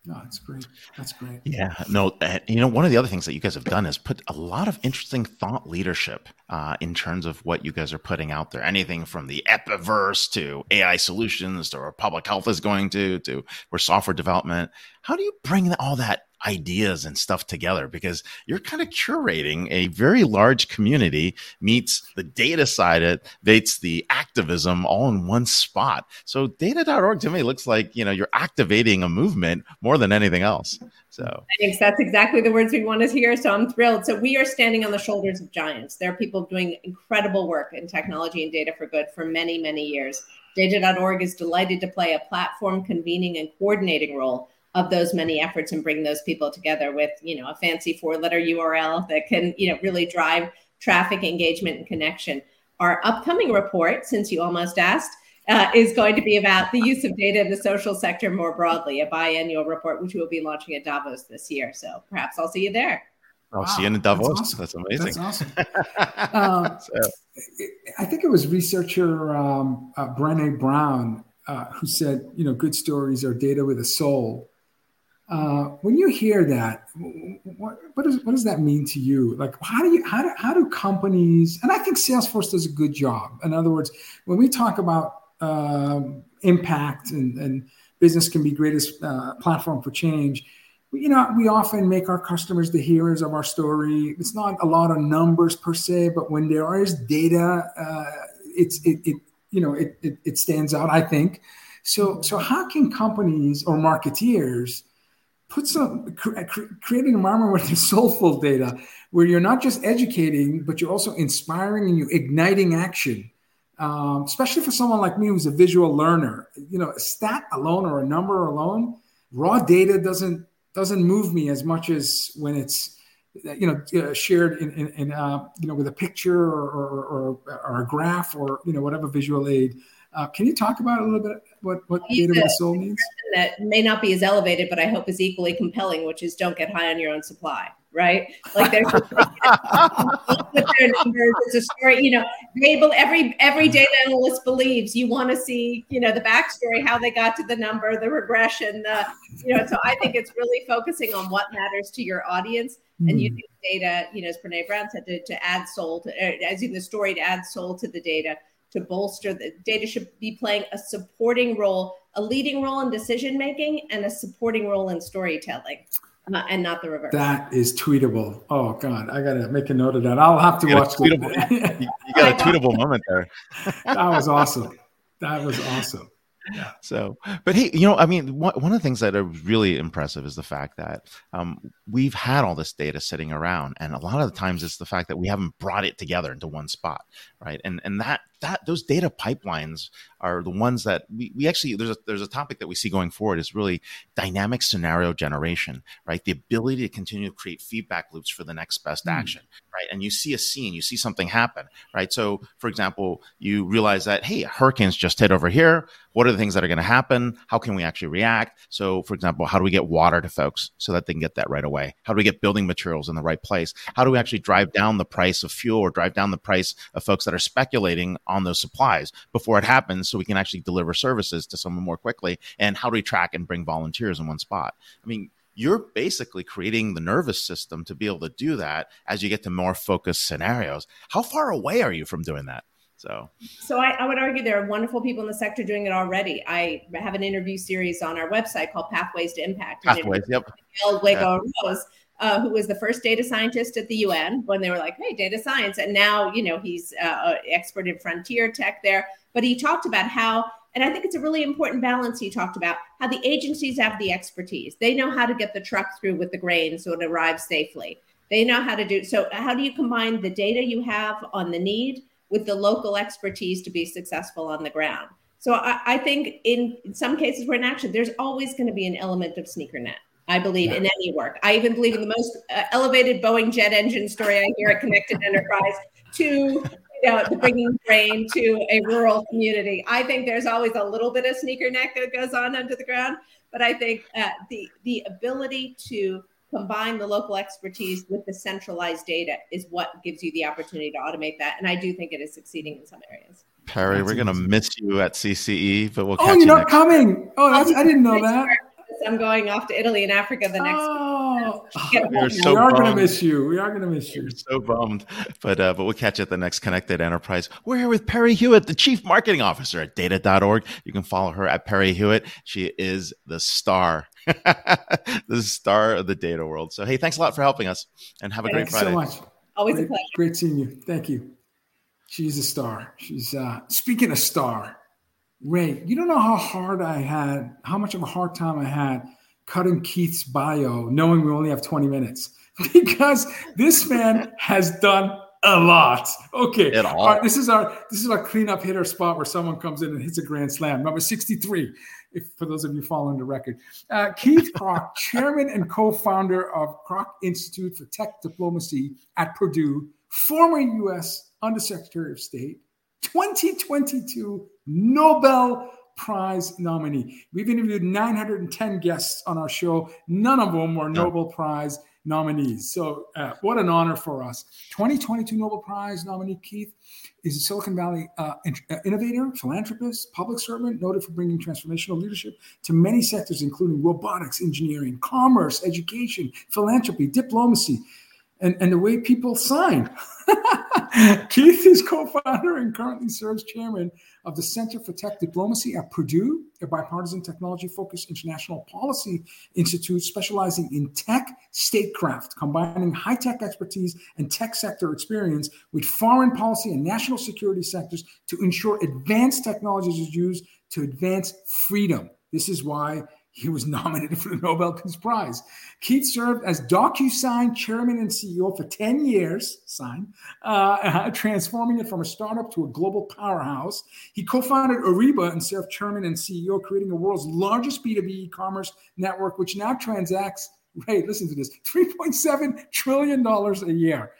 no, that's great. That's great. Yeah, no, uh, you know, one of the other things that you guys have done is put a lot of interesting thought leadership uh, in terms of what you guys are putting out there. Anything from the Epiverse to AI solutions to where public health is going to, to where software development. How do you bring all that ideas and stuff together because you're kind of curating a very large community meets the data side it meets the activism all in one spot. So data.org to me looks like you know you're activating a movement more than anything else. So i think that's exactly the words we want to hear so i'm thrilled. So we are standing on the shoulders of giants. There are people doing incredible work in technology and data for good for many many years. data.org is delighted to play a platform convening and coordinating role of those many efforts and bring those people together with you know a fancy four letter url that can you know really drive traffic engagement and connection our upcoming report since you almost asked uh, is going to be about the use of data in the social sector more broadly a biannual report which we'll be launching at davos this year so perhaps i'll see you there I'll wow, see you in Davos. That's, awesome. that's amazing. That's awesome. um, so. I think it was researcher um, uh, Brené Brown uh, who said, you know, good stories are data with a soul. Uh, when you hear that, what, does, what does that mean to you? Like, how do you how do, how do companies? And I think Salesforce does a good job. In other words, when we talk about um, impact and, and business can be greatest uh, platform for change, you know, we often make our customers the heroes of our story. It's not a lot of numbers per se, but when there is data, uh, it's it, it you know it, it, it stands out. I think so. So how can companies or marketeers put some create an environment where there's soulful data, where you're not just educating, but you're also inspiring and you're igniting action. Um, especially for someone like me who's a visual learner, you know, a stat alone or a number alone, raw data doesn't doesn't move me as much as when it's you know uh, shared in, in, in uh, you know with a picture or, or, or, a graph or you know whatever visual aid uh, can you talk about a little bit what what data with the soul means that may not be as elevated but i hope is equally compelling which is don't get high on your own supply right? Like there's just, their numbers. It's a story, you know. They every every data analyst believes you want to see, you know, the backstory, how they got to the number, the regression, the, you know. So I think it's really focusing on what matters to your audience mm. and hmm. using data, you know, as Brene Brown said, to, to add soul to, uh, as in the story to add soul to the data to bolster the data should be playing a supporting role, a leading role in decision making, and a supporting role in storytelling uh, and not the reverse. That is tweetable. Oh God, I gotta make a note of that. I'll have to watch. Tweetable, you got a tweetable moment there. that was awesome. That was awesome. Yeah. So, but hey, you know, I mean, one, one of the things that are really impressive is the fact that um, we've had all this data sitting around, and a lot of the times it's the fact that we haven't brought it together into one spot, right? And and that that those data pipelines are the ones that we, we actually there's a there's a topic that we see going forward is really dynamic scenario generation right? The ability to continue to create feedback loops for the next best mm. action right? And you see a scene you see something happen right? So for example you realize that hey hurricanes just hit over here. What are the things that are going to happen? How can we actually react? So for example how do we get water to folks so that they can get that right away? How do we get building materials in the right place? How do we actually drive down the price of fuel or drive down the price of folks that are speculating on those supplies before it happens so we can actually deliver services to someone more quickly and how do we track and bring volunteers in one spot i mean you're basically creating the nervous system to be able to do that as you get to more focused scenarios how far away are you from doing that so, so I, I, would argue there are wonderful people in the sector doing it already. I have an interview series on our website called Pathways to Impact. Pathways, yep. Wago yeah. Rose, uh, who was the first data scientist at the UN when they were like, "Hey, data science," and now you know he's uh, expert in frontier tech there. But he talked about how, and I think it's a really important balance. He talked about how the agencies have the expertise; they know how to get the truck through with the grain so it arrives safely. They know how to do. So, how do you combine the data you have on the need with the local expertise to be successful on the ground? So, I, I think in, in some cases we're in action. There's always going to be an element of sneaker net I believe yeah. in any work. I even believe in the most uh, elevated Boeing jet engine story I hear at Connected Enterprise to you know, the bringing grain to a rural community. I think there's always a little bit of sneaker net that goes on under the ground, but I think uh, the the ability to combine the local expertise with the centralized data is what gives you the opportunity to automate that. And I do think it is succeeding in some areas. Perry, we're going to miss you at CCE, but we'll. Oh, you're not coming! Oh, I didn't know that. I'm going off to Italy and Africa the next. Oh, we're so we are going to miss you. We are going to miss you. We're so bummed, but uh, but we'll catch you at the next Connected Enterprise. We're here with Perry Hewitt, the Chief Marketing Officer at Data.org. You can follow her at Perry Hewitt. She is the star, the star of the data world. So hey, thanks a lot for helping us, and have a Thanks great Friday. so much. Always great, a pleasure. Great seeing you. Thank you. She's a star. She's uh, speaking of star. Ray, you don't know how hard I had, how much of a hard time I had cutting Keith's bio, knowing we only have 20 minutes, because this man has done a lot. Okay. All. all right, this is our this is our cleanup hitter spot where someone comes in and hits a grand slam. Number 63, if for those of you following the record. Uh, Keith Krach, chairman and co-founder of Krach Institute for Tech Diplomacy at Purdue, former U.S. Undersecretary of State, 2022 Nobel Prize nominee. We've interviewed 910 guests on our show. None of them were Nobel Prize nominees. So, uh, what an honor for us. 2022 Nobel Prize nominee Keith is a Silicon Valley uh, uh, innovator, philanthropist, public servant, noted for bringing transformational leadership to many sectors, including robotics, engineering, commerce, education, philanthropy, diplomacy. And, and the way people sign. Keith is co-founder and currently serves chairman of the Center for Tech Diplomacy at Purdue, a bipartisan technology-focused international policy institute specializing in tech statecraft, combining high-tech expertise and tech sector experience with foreign policy and national security sectors to ensure advanced technologies is used to advance freedom. This is why he was nominated for the Nobel Peace Prize. Keith served as DocuSign chairman and CEO for 10 years, sign, uh, transforming it from a startup to a global powerhouse. He co founded Ariba and served chairman and CEO, creating the world's largest B2B e commerce network, which now transacts, hey, listen to this, $3.7 trillion a year.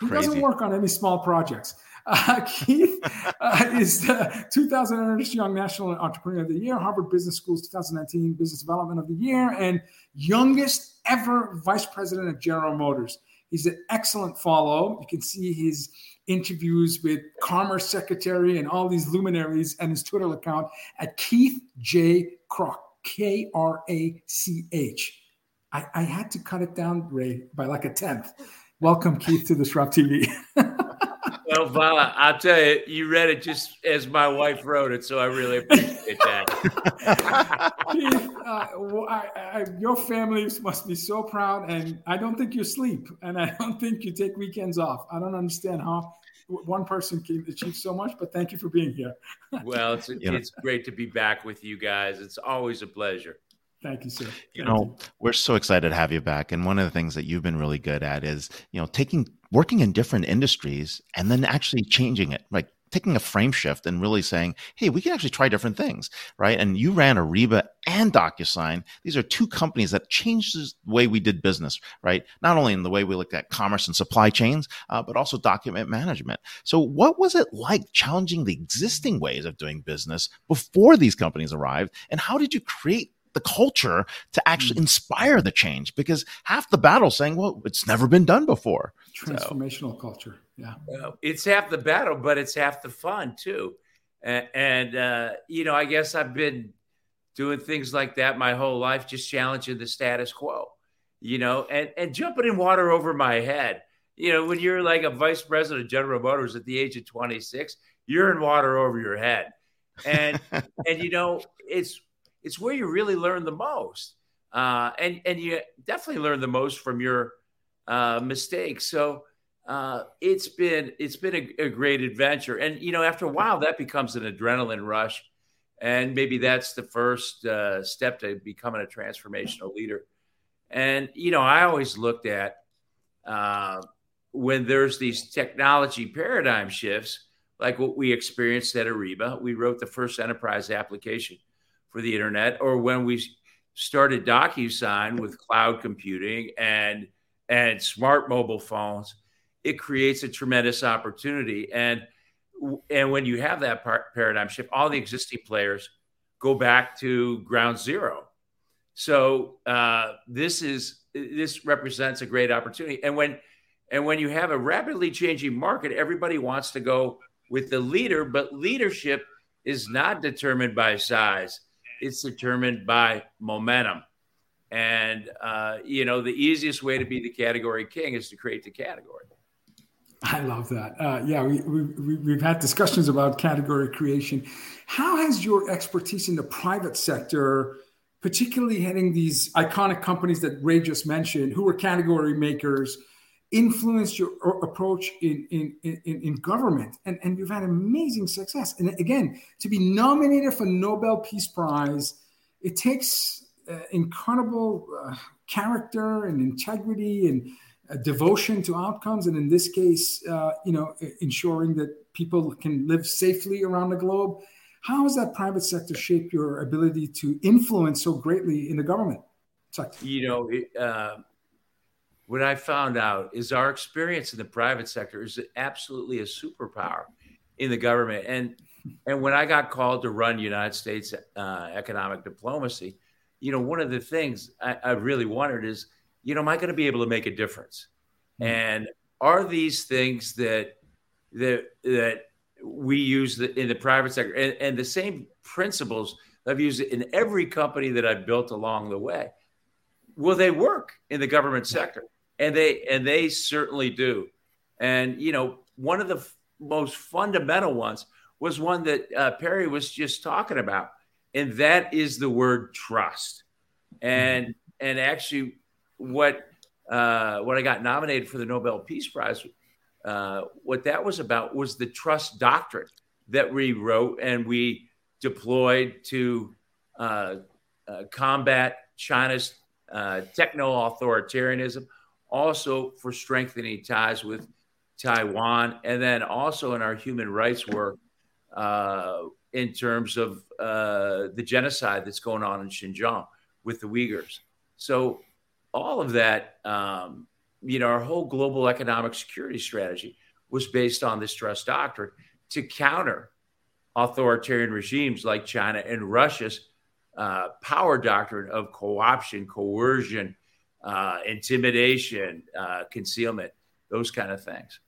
He Crazy. doesn't work on any small projects. Uh, Keith uh, is the 2000 Ernst Young National Entrepreneur of the Year, Harvard Business School's 2019 Business Development of the Year, and youngest ever Vice President of General Motors. He's an excellent follow. You can see his interviews with Commerce Secretary and all these luminaries and his Twitter account at Keith J. Krach, K R A C H. I, I had to cut it down, Ray, by like a tenth. Welcome, Keith, to DisrupTV. Well, Vala, I'll tell you, you read it just as my wife wrote it, so I really appreciate that. Keith, uh, I, I, your family must be so proud, and I don't think you sleep, and I don't think you take weekends off. I don't understand how one person can achieve so much, but thank you for being here. well, it's it's great to be back with you guys. It's always a pleasure. Thank you, sir. Thank you know, you. we're so excited to have you back. And one of the things that you've been really good at is, you know, taking working in different industries and then actually changing it, like taking a frame shift and really saying, hey, we can actually try different things, right? And you ran Ariba and DocuSign. These are two companies that changed the way we did business, right? Not only in the way we looked at commerce and supply chains, uh, but also document management. So, what was it like challenging the existing ways of doing business before these companies arrived? And how did you create the culture to actually mm. inspire the change because half the battle saying, well, it's never been done before. Transformational so, culture. Yeah. it's half the battle, but it's half the fun too. And, and uh, you know, I guess I've been doing things like that my whole life, just challenging the status quo, you know, and, and jumping in water over my head. You know, when you're like a vice president of General Motors at the age of 26, you're in water over your head. And, and, you know, it's, it's where you really learn the most. Uh, and and you definitely learn the most from your uh, mistakes. So uh, it's been it's been a, a, great adventure. And you know, after a while, that becomes an adrenaline rush, and maybe that's the first uh, step to becoming a transformational leader. And you know, I always looked at uh, when there's these technology paradigm shifts, like what we experienced at Ariba. We wrote the first enterprise application for the internet, or when we started DocuSign with cloud computing and and smart mobile phones, it creates a tremendous opportunity. And and when you have that par- paradigm shift, all the existing players go back to ground zero. So uh, this is this represents a great opportunity. And when and when you have a rapidly changing market, everybody wants to go with the leader, but leadership is not determined by size it's determined by momentum. And, uh, you know, the easiest way to be the category king is to create the category. I love that. Uh, yeah, we, we, we've had discussions about category creation. How has your expertise in the private sector, particularly heading these iconic companies that Ray just mentioned, who are category makers, influenced your approach in, in, in, in, government and, and you've had amazing success. And again to be nominated for nobel peace prize it takes uh, incredible uh, character and integrity and uh, devotion to outcomes. And in this case uh, you know ensuring that people can live safely around the globe. How has that private sector shaped your ability to influence so greatly in the government you know it, uh, what I found out is our experience in the private sector is absolutely a superpower in the government. And and when I got called to run United States uh, economic diplomacy, you know, one of the things I, I really wondered is, you know, am I going to be able to make a difference? Mm-hmm. And are these things that that that we use the, in the private sector and, and the same principles I've used in every company that I've built along the way? Will they work in the government sector? And they and they certainly do. And you know, one of the f- most fundamental ones was one that uh, Perry was just talking about, and that is the word trust. And and actually, what uh, when I got nominated for the Nobel Peace Prize, uh, what that was about was the trust doctrine that we wrote and we deployed to uh, uh combat China's uh, techno authoritarianism, also for strengthening ties with Taiwan, and then also in our human rights work uh, in terms of the genocide that's going on in Xinjiang with the Uyghurs. So all of that, um, you know, our whole global economic security strategy was based on this trust doctrine to counter authoritarian regimes like China and Russia's uh, power doctrine of co-option, coercion, uh, intimidation, uh, concealment, those kind of things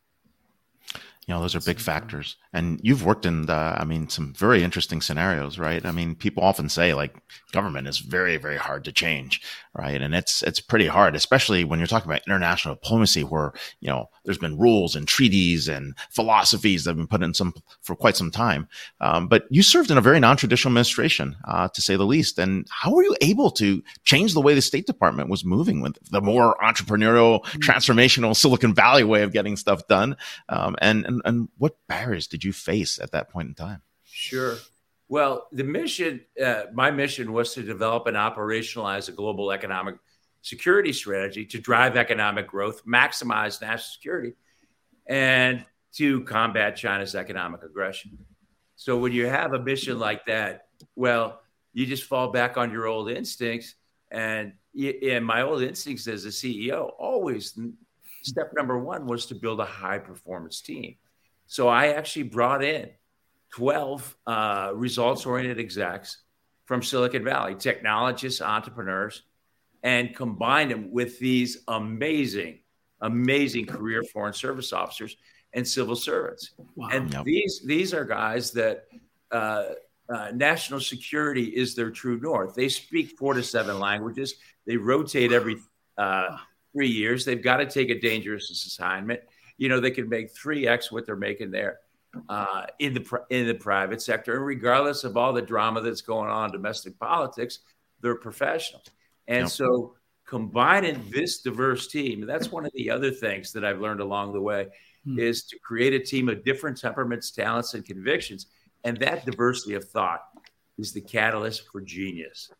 you know those are big factors. And you've worked in the i mean some very interesting scenarios right? I mean people often say like government is very very hard to change right? And it's it's pretty hard especially when you're talking about international diplomacy where you know there's been rules and treaties and philosophies that have been put in some for quite some time. Um, but you served in a very non-traditional administration uh, to say the least. And how were you able to change the way the state department was moving with the more entrepreneurial mm-hmm. transformational silicon valley way of getting stuff done? Um, and, and and, what barriers did you face at that point in time? Sure. Well, the mission, uh, my mission was to develop and operationalize a global economic security strategy to drive economic growth, maximize national security, and to combat China's economic aggression. So when you have a mission like that, well, you just fall back on your old instincts. And, and my old instincts as a CEO always step number one was to build a high performance team. So I actually brought in 12 uh, results oriented execs from Silicon Valley, technologists, entrepreneurs, and combined them with these amazing, amazing career foreign service officers and civil servants. Wow. And yep. these these are guys that uh, uh, national security is their true north. They speak four to seven languages. They rotate every uh, three years. They've got to take a dangerous assignment you know, they can make 3x what they're making there uh, in the in the private sector. And regardless of all the drama that's going on in domestic politics, they're professional. And yep. so combining this diverse team, that's one of the other things that I've learned along the way hmm. is to create a team of different temperaments, talents, and convictions. And that diversity of thought is the catalyst for genius.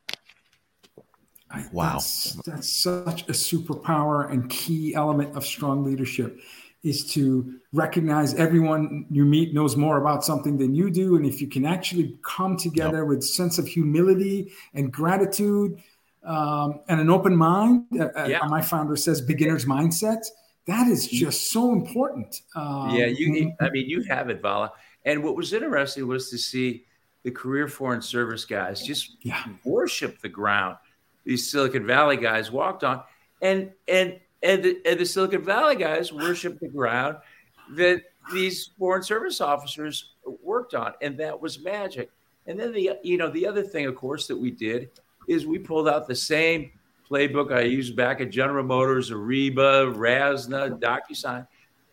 wow. That's, that's, such a superpower and key element of strong leadership is to recognize everyone you meet knows more about something than you do and if you can actually come together yep. with sense of humility and gratitude um, and an open mind uh, uh yeah. my founder says beginner's mindset that is just so important um, yeah you i mean you have it vala and what was interesting was to see the career foreign service guys just yeah. worship the ground these silicon valley guys walked on and and and the, and the Silicon Valley guys worship the ground that these foreign service officers worked on, and that was magic. And then the you know the other thing, of course, that we did is we pulled out the same playbook I used back at General Motors, Ariba, RASNA, DocuSign.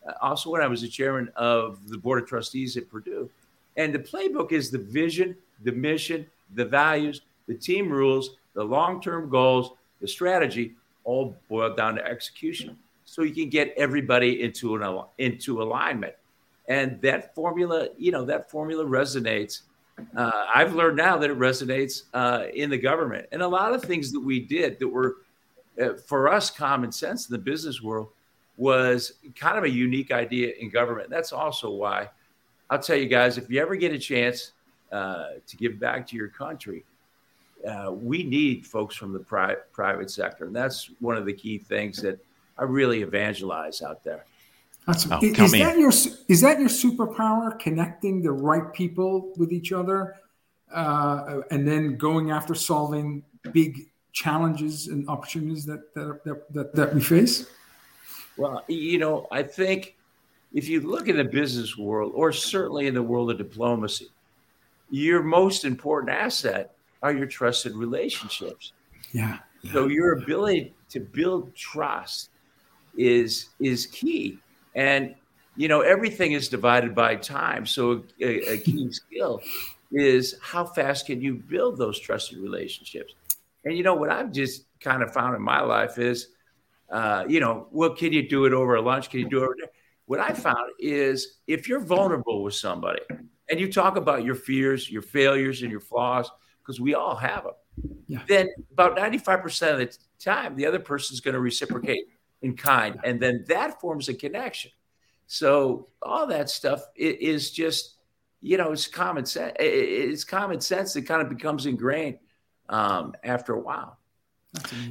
Uh, also, when I was the chairman of the board of trustees at Purdue, and the playbook is the vision, the mission, the values, the team rules, the long-term goals, the strategy, all boiled down to execution. So you can get everybody into an into alignment, and that formula, you know, that formula resonates. Uh, I've learned now that it resonates uh, in the government, and a lot of things that we did that were uh, for us common sense in the business world was kind of a unique idea in government. That's also why I'll tell you guys if you ever get a chance uh, to give back to your country, uh, we need folks from the pri- private sector, and that's one of the key things that I really evangelize out there. That's, oh, is, is that your is that your superpower? Connecting the right people with each other, uh, and then going after solving big challenges and opportunities that that, that that, that we face. Well, you know, I think if you look in the business world, or certainly in the world of diplomacy, your most important asset are your trusted relationships. Yeah. yeah. So your ability to build trust is is key. And you know, everything is divided by time. So a, a key skill is how fast can you build those trusted relationships? And you know what I've just kind of found in my life is, uh, you know, well, can you do it over a lunch? Can you do it over? What I found is if you're vulnerable with somebody and you talk about your fears, your failures, and your flaws, because we all have them, yeah. then about 95% of the time, the other person is going to reciprocate in kind. And then that forms a connection. So all that stuff is just, you know, it's common sense. It's common sense that kind of becomes ingrained um, after a while.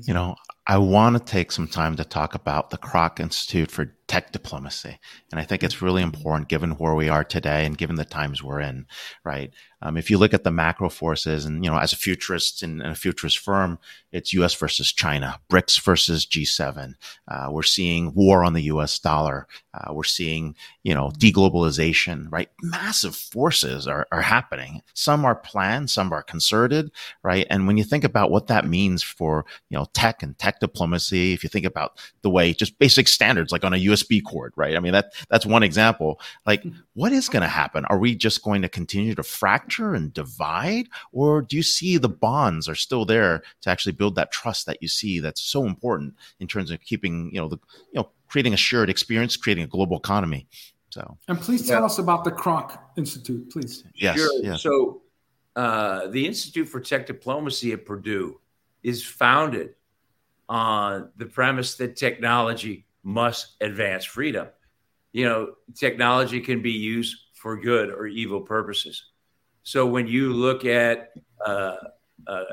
You know, I want to take some time to talk about the Krach Institute for Tech Diplomacy. And I think it's really important given where we are today and given the times we're in, right? Um, if you look at the macro forces and, you know, as a futurist in a futurist firm, it's US versus China, BRICS versus G7. Uh, we're seeing war on the US dollar. Uh, we're seeing, you know, deglobalization, right? Massive forces are, are happening. Some are planned, some are concerted, right? And when you think about what that means for, you know, tech and tech diplomacy, if you think about the way just basic standards, like on a USB cord, right? I mean, that, that's one example. Like, what is going to happen? Are we just going to continue to fracture fracture and divide? Or do you see the bonds are still there to actually build that trust that you see that's so important in terms of keeping, you know, the, you know, creating a shared experience, creating a global economy? So, and please tell yeah. us about the Krach Institute, please. Yes. Sure. yes. So, uh, the Institute for Tech Diplomacy at Purdue is founded on the premise that technology must advance freedom. You know, technology can be used for good or evil purposes. So when you look at uh, uh,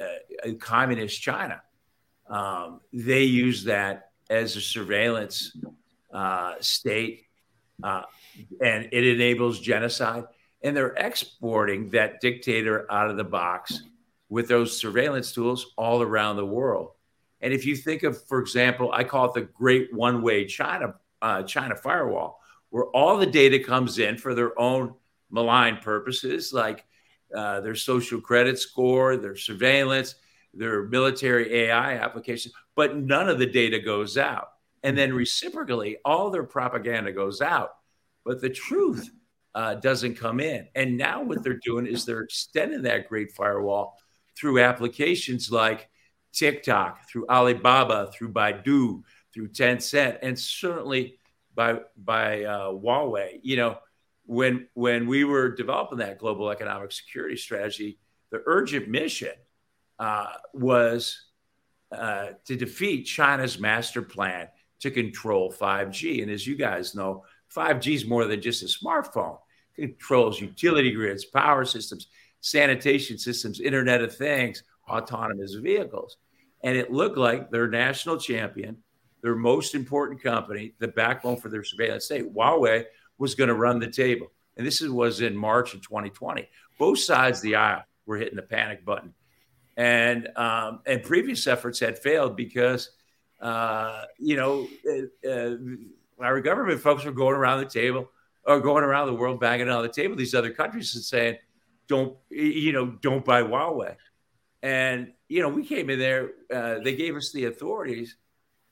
uh, communist China, um, they use that as a surveillance uh, state, uh, and it enables genocide. And they're exporting that dictator out of the box with those surveillance tools all around the world. And if you think of, for example, I call it the Great One Way China uh, China Firewall, where all the data comes in for their own malign purposes like uh, their social credit score, their surveillance, their military AI applications, but none of the data goes out. And then reciprocally, all their propaganda goes out, but the truth uh, doesn't come in. And now what they're doing is they're extending that great firewall through applications like TikTok, through Alibaba, through Baidu, through Tencent, and certainly by by uh, Huawei. You know, when when we were developing that global economic security strategy, the urgent mission uh, was uh, to defeat China's master plan to control 5G. And as you guys know, 5G is more than just a smartphone. It controls utility grids, power systems, sanitation systems, Internet of Things, autonomous vehicles. And it looked like their national champion, their most important company, the backbone for their surveillance state, Huawei, was going to run the table. And this was in March of 2020. Both sides of the aisle were hitting the panic button. And, um, and previous efforts had failed because, uh, you know, uh, uh, our government folks were going around the table or going around the world banging on the table, these other countries and saying, don't, you know, don't buy Huawei. And, you know, we came in there, uh, they gave us the authorities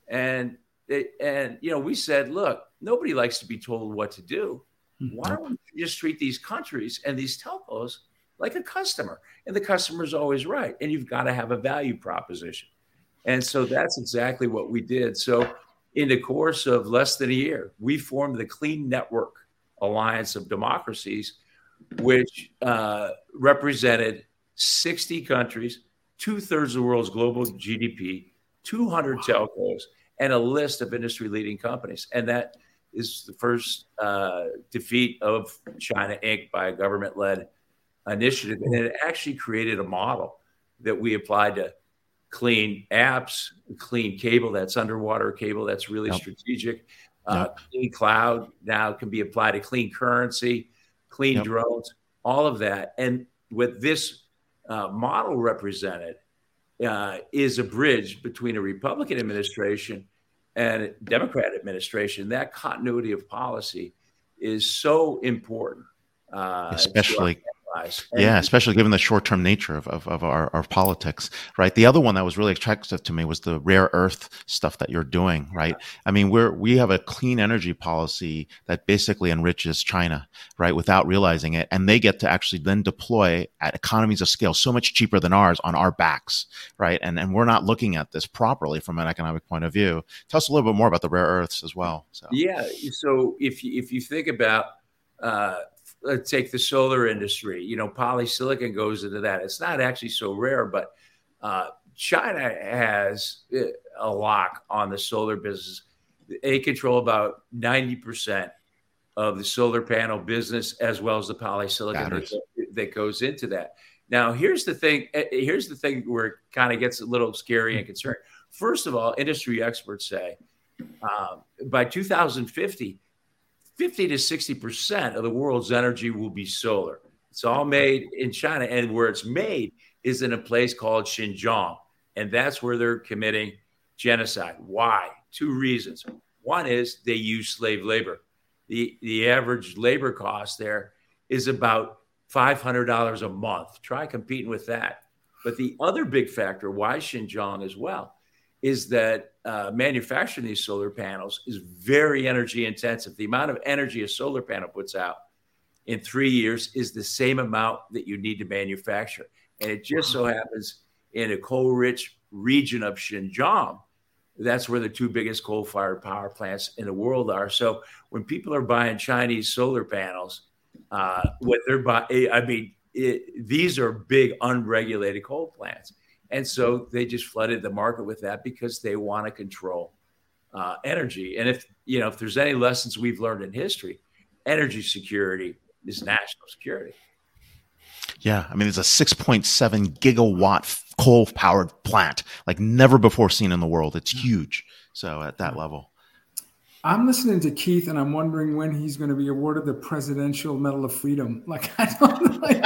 and, they, and, you know, we said, look, nobody likes to be told what to do. Mm-hmm. Why don't we just treat these countries and these telcos like a customer? And the customer is always right. And you've got to have a value proposition. And so that's exactly what we did. So, in the course of less than a year, we formed the Clean Network Alliance of Democracies, which uh, represented 60 countries, two thirds of the world's global GDP, 200 telcos, and a list of industry leading companies. And that is the first uh, defeat of China Inc. by a government led initiative. And it actually created a model that we applied to clean apps, clean cable that's underwater cable that's really yep. strategic. Uh, yep. Clean cloud now can be applied to clean currency, clean yep. drones, all of that. And with this uh, model represented uh, is a bridge between a Republican administration and a Democrat administration, that continuity of policy is so important. Uh, especially realize. And yeah, especially given the short-term nature of, of, of our, our, politics, right? The other one that was really attractive to me was the rare earth stuff that you're doing, right? I mean, we're we have a clean energy policy that basically enriches China, right, without realizing it, and they get to actually then deploy at economies of scale so much cheaper than ours on our backs, right? And and we're not looking at this properly from an economic point of view. Tell us a little bit more about the rare earths as well. So yeah, so if you, if you think about uh, let's take the solar industry. You know, polysilicon goes into that. It's not actually so rare, but uh, China has uh, a lock on the solar business. They control about 90% of the solar panel business as well as the polysilicon that, that, goes into that. Now, here's the thing. Eh, here's the thing where it kind of gets a little scary and concerning. First of all, industry experts say um, by 2050, 50 to 60% of the world's energy will be solar. It's all made in China. And where it's made is in a place called Xinjiang. And that's where they're committing genocide. Why? Two reasons. One is they use slave labor. The, the average labor cost there is about $500 a month. Try competing with that. But the other big factor, why Xinjiang as well, is that uh, manufacturing these solar panels is very energy intensive. The amount of energy a solar panel puts out in three years is the same amount that you need to manufacture. And it just so happens in a coal rich region of Xinjiang, that's where the two biggest coal fired power plants in the world are. So when people are buying Chinese solar panels, uh, what they're buying, I mean, it, these are big unregulated coal plants. And so they just flooded the market with that because they want to control uh, energy. And if you know if there's any lessons we've learned in history, energy security is national security. Yeah, I mean, it's a 6.7 gigawatt coal powered plant, like never before seen in the world. It's huge. So at that level. I'm listening to Keith, and I'm wondering when he's going to be awarded the Presidential Medal of Freedom. Like I don't like,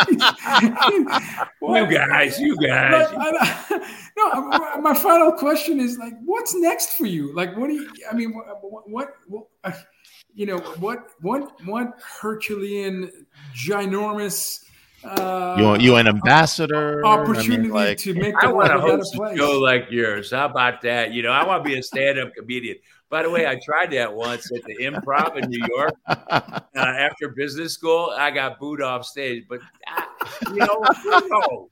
you guys, you guys. Like, I, no, my final question is like, what's next for you? Like, what do you? I mean, what, what, what uh, you know, what, what, what Herculean, ginormous. Uh, you you an ambassador? Opportunity I mean, like, to make the world a better place. Go like yours. How about that? You know, I want to be a stand-up comedian. By the way, I tried that once at the Improv in New York uh, after business school. I got booed off stage, but uh, you know,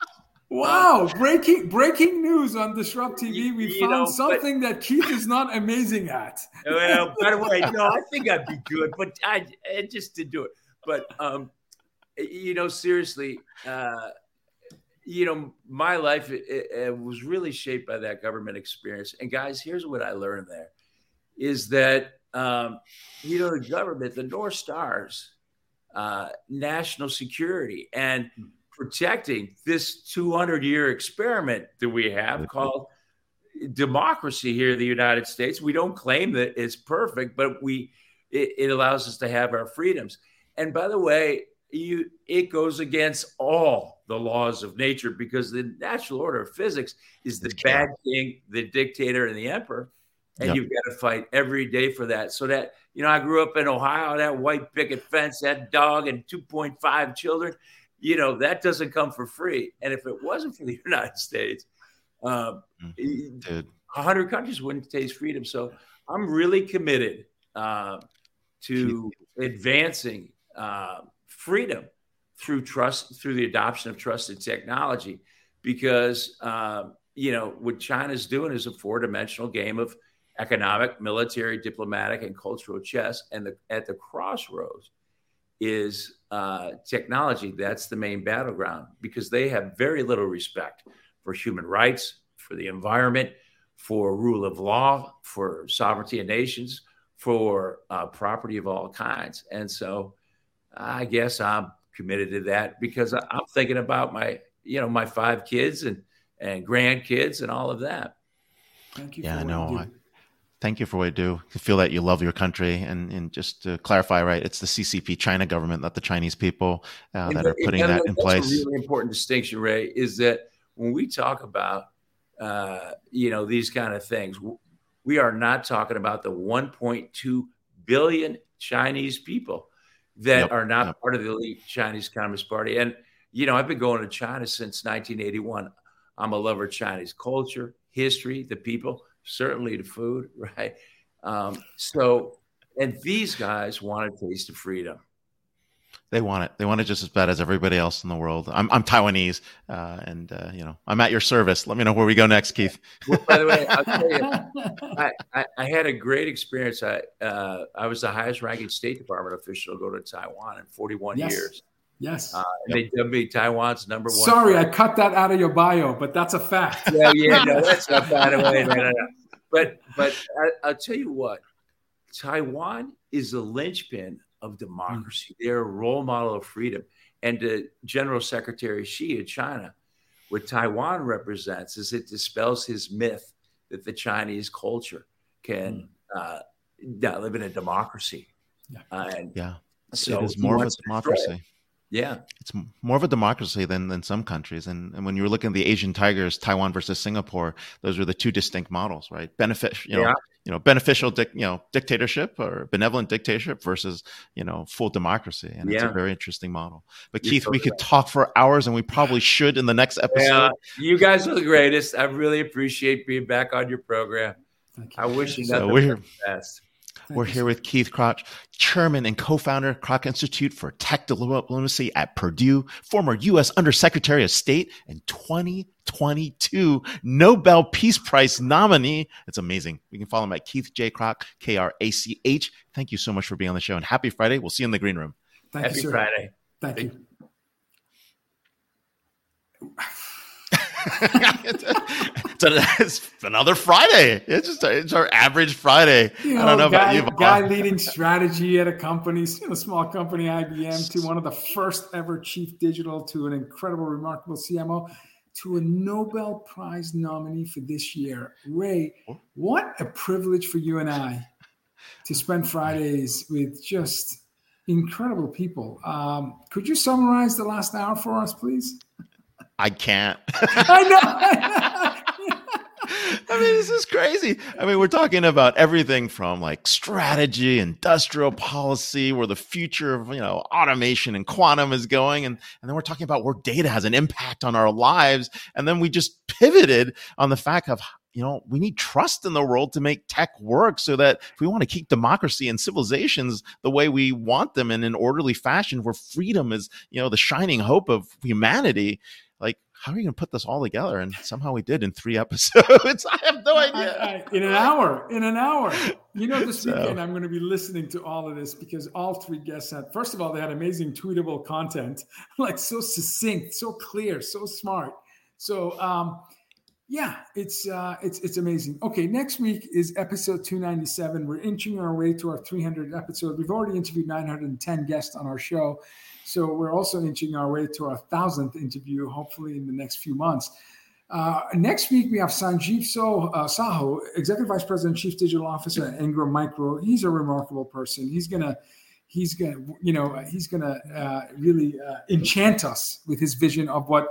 Wow! breaking breaking news on DisrupTV. We found know, something but, that Keith is not amazing at. well, by the way, no, I think I'd be good, but I, I just didn't do it. But um, you know, seriously, uh, you know, my life it, it was really shaped by that government experience. And guys, here's what I learned there is that um, you know the government, the North Stars, uh, national security, and protecting this 200 year experiment that we have mm-hmm. called democracy here in the United States. We don't claim that it's perfect, but we it, it allows us to have our freedoms. And by the way, you it goes against all the laws of nature because the natural order of physics is the bad king, the dictator, and the emperor and yep. you've got to fight every day for that. So that you know, I grew up in Ohio, that white picket fence, that dog, and 2.5 children. You know, that doesn't come for free. And if it wasn't for the United States, um, mm-hmm. 100 countries wouldn't taste freedom. So I'm really committed uh, to advancing uh, freedom through trust, through the adoption of trusted technology, because uh, you know what China's doing is a four-dimensional game of economic, military, diplomatic, and cultural chess. And the, at the crossroads is uh, technology. That's the main battleground because they have very little respect for human rights, for the environment, for rule of law, for sovereignty of nations, for uh, property of all kinds. And so I guess I'm committed to that because I'm thinking about my, you know, my five kids and, and grandkids and all of that. Thank you. Yeah, I know thank you for what you do. I feel that you love your country, and, and just to clarify, right, it's the CCP China government, not the Chinese people, uh, that are putting that in place. a really important distinction, Ray, is that when we talk about uh, you know these kind of things, we are not talking about the 1.2 billion Chinese people that yep, are not yep. part of the elite Chinese Communist Party, and you know, I've been going to China since 1981. I'm a lover of Chinese culture, history, the people, certainly the food, right? Um, so, and these guys want a taste of freedom. They want it. They want it just as bad as everybody else in the world. I'm, I'm Taiwanese, uh, and uh, you know I'm at your service. Let me know where we go next, Keith. Well, by the way, I'll tell you, I, I, I had a great experience. I uh, I was the highest ranking State Department official to go to Taiwan in 41 Yes. years. Yes. Uh, and They dubbed me Taiwan's number one. Sorry, I cut that out of your bio, but that's a fact. yeah, yeah, no, that's not by the way. No, no, no. But but I, I'll tell you what, Taiwan is the linchpin of democracy. They're a role model of freedom. And the General Secretary Xi of China, what Taiwan represents is it dispels his myth that the Chinese culture can uh, not live in a democracy. Yeah. Uh, and Yeah, so it is more of a wants it. democracy. Yeah. It's more of a democracy than than some countries. And, and when you were looking at the Asian tigers, Taiwan versus Singapore, those were the two distinct models, right? Benefit, you know, Yeah. you know, beneficial, dic- you know, dictatorship or benevolent dictatorship versus you know full democracy, and it's a very interesting model. But You're Keith, we totally could talk for hours, and we probably should in the next episode. Yeah, you guys are the greatest. I really appreciate being back on your program. Thank you. I wish you So nothing we're but the best. Thank We're here with Keith Krach, chairman and co-founder Krach Institute for Tech Diplomacy at Purdue, former U.S. Undersecretary of State, and 2022 Nobel Peace Prize nominee. It's amazing. You can follow him at Keith J. Krach, K-R-A-C-H. Thank you so much for being on the show, and happy Friday. We'll see you in the green room. Thank Happy you, sir. Friday. Thank you. it's, a- it's another Friday. It's just it's our average Friday. You I don't know guy, about you, guy leading strategy at a company, you know, small company, IBM, to one of the first ever chief digital, to an incredible, remarkable CMO, to a Nobel Prize nominee for this year. Ray, what a privilege for you and I to spend Fridays with just incredible people. Um, could you summarize the last hour for us, please? I can't. I know. I mean, this is crazy. I mean, we're talking about everything from like strategy, industrial policy, where the future of you know automation and quantum is going, and and then we're talking about where data has an impact on our lives, and then we just pivoted on the fact of you know we need trust in the world to make tech work, so that if we want to keep democracy and civilizations the way we want them in an orderly fashion, where freedom is you know the shining hope of humanity, like how are you going to put this all together? And somehow we did in three episodes. I have no idea. I- I- in an hour, in an hour. You know, this So- weekend I'm going to be listening to all of this because all three guests had. First of all, they had amazing tweetable content, like so succinct, so clear, so smart. So, um, yeah, it's uh, it's it's amazing. Okay, next week is episode 297. We're inching our way to our 300 episode. We've already interviewed 910 guests on our show, so we're also inching our way to our thousandth interview, hopefully in the next few months. Uh, next week, we have Sanjeev so, uh, Sahoo, Executive Vice President, Chief Digital Officer at Ingram Micro. He's a remarkable person. He's gonna, he's gonna, you know, he's gonna uh, really uh, enchant us with his vision of what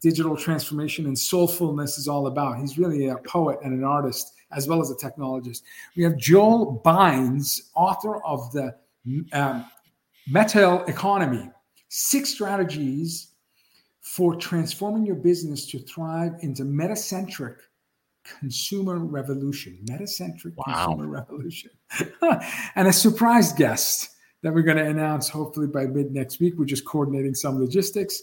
digital transformation and soulfulness is all about. He's really a poet and an artist as well as a technologist. We have Joel Bynes, author of the um, Metal Economy: Six Strategies for transforming your business to thrive into metacentric consumer revolution. Metacentric Wow. consumer revolution. and a surprise guest that we're going to announce hopefully by mid next week. We're just coordinating some logistics.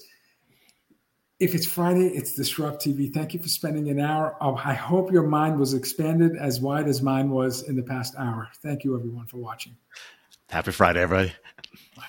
If it's Friday, it's DisrupTV. Thank you for spending an hour. Oh, I hope your mind was expanded as wide as mine was in the past hour. Thank you, everyone, for watching. Happy Friday, everybody. Bye.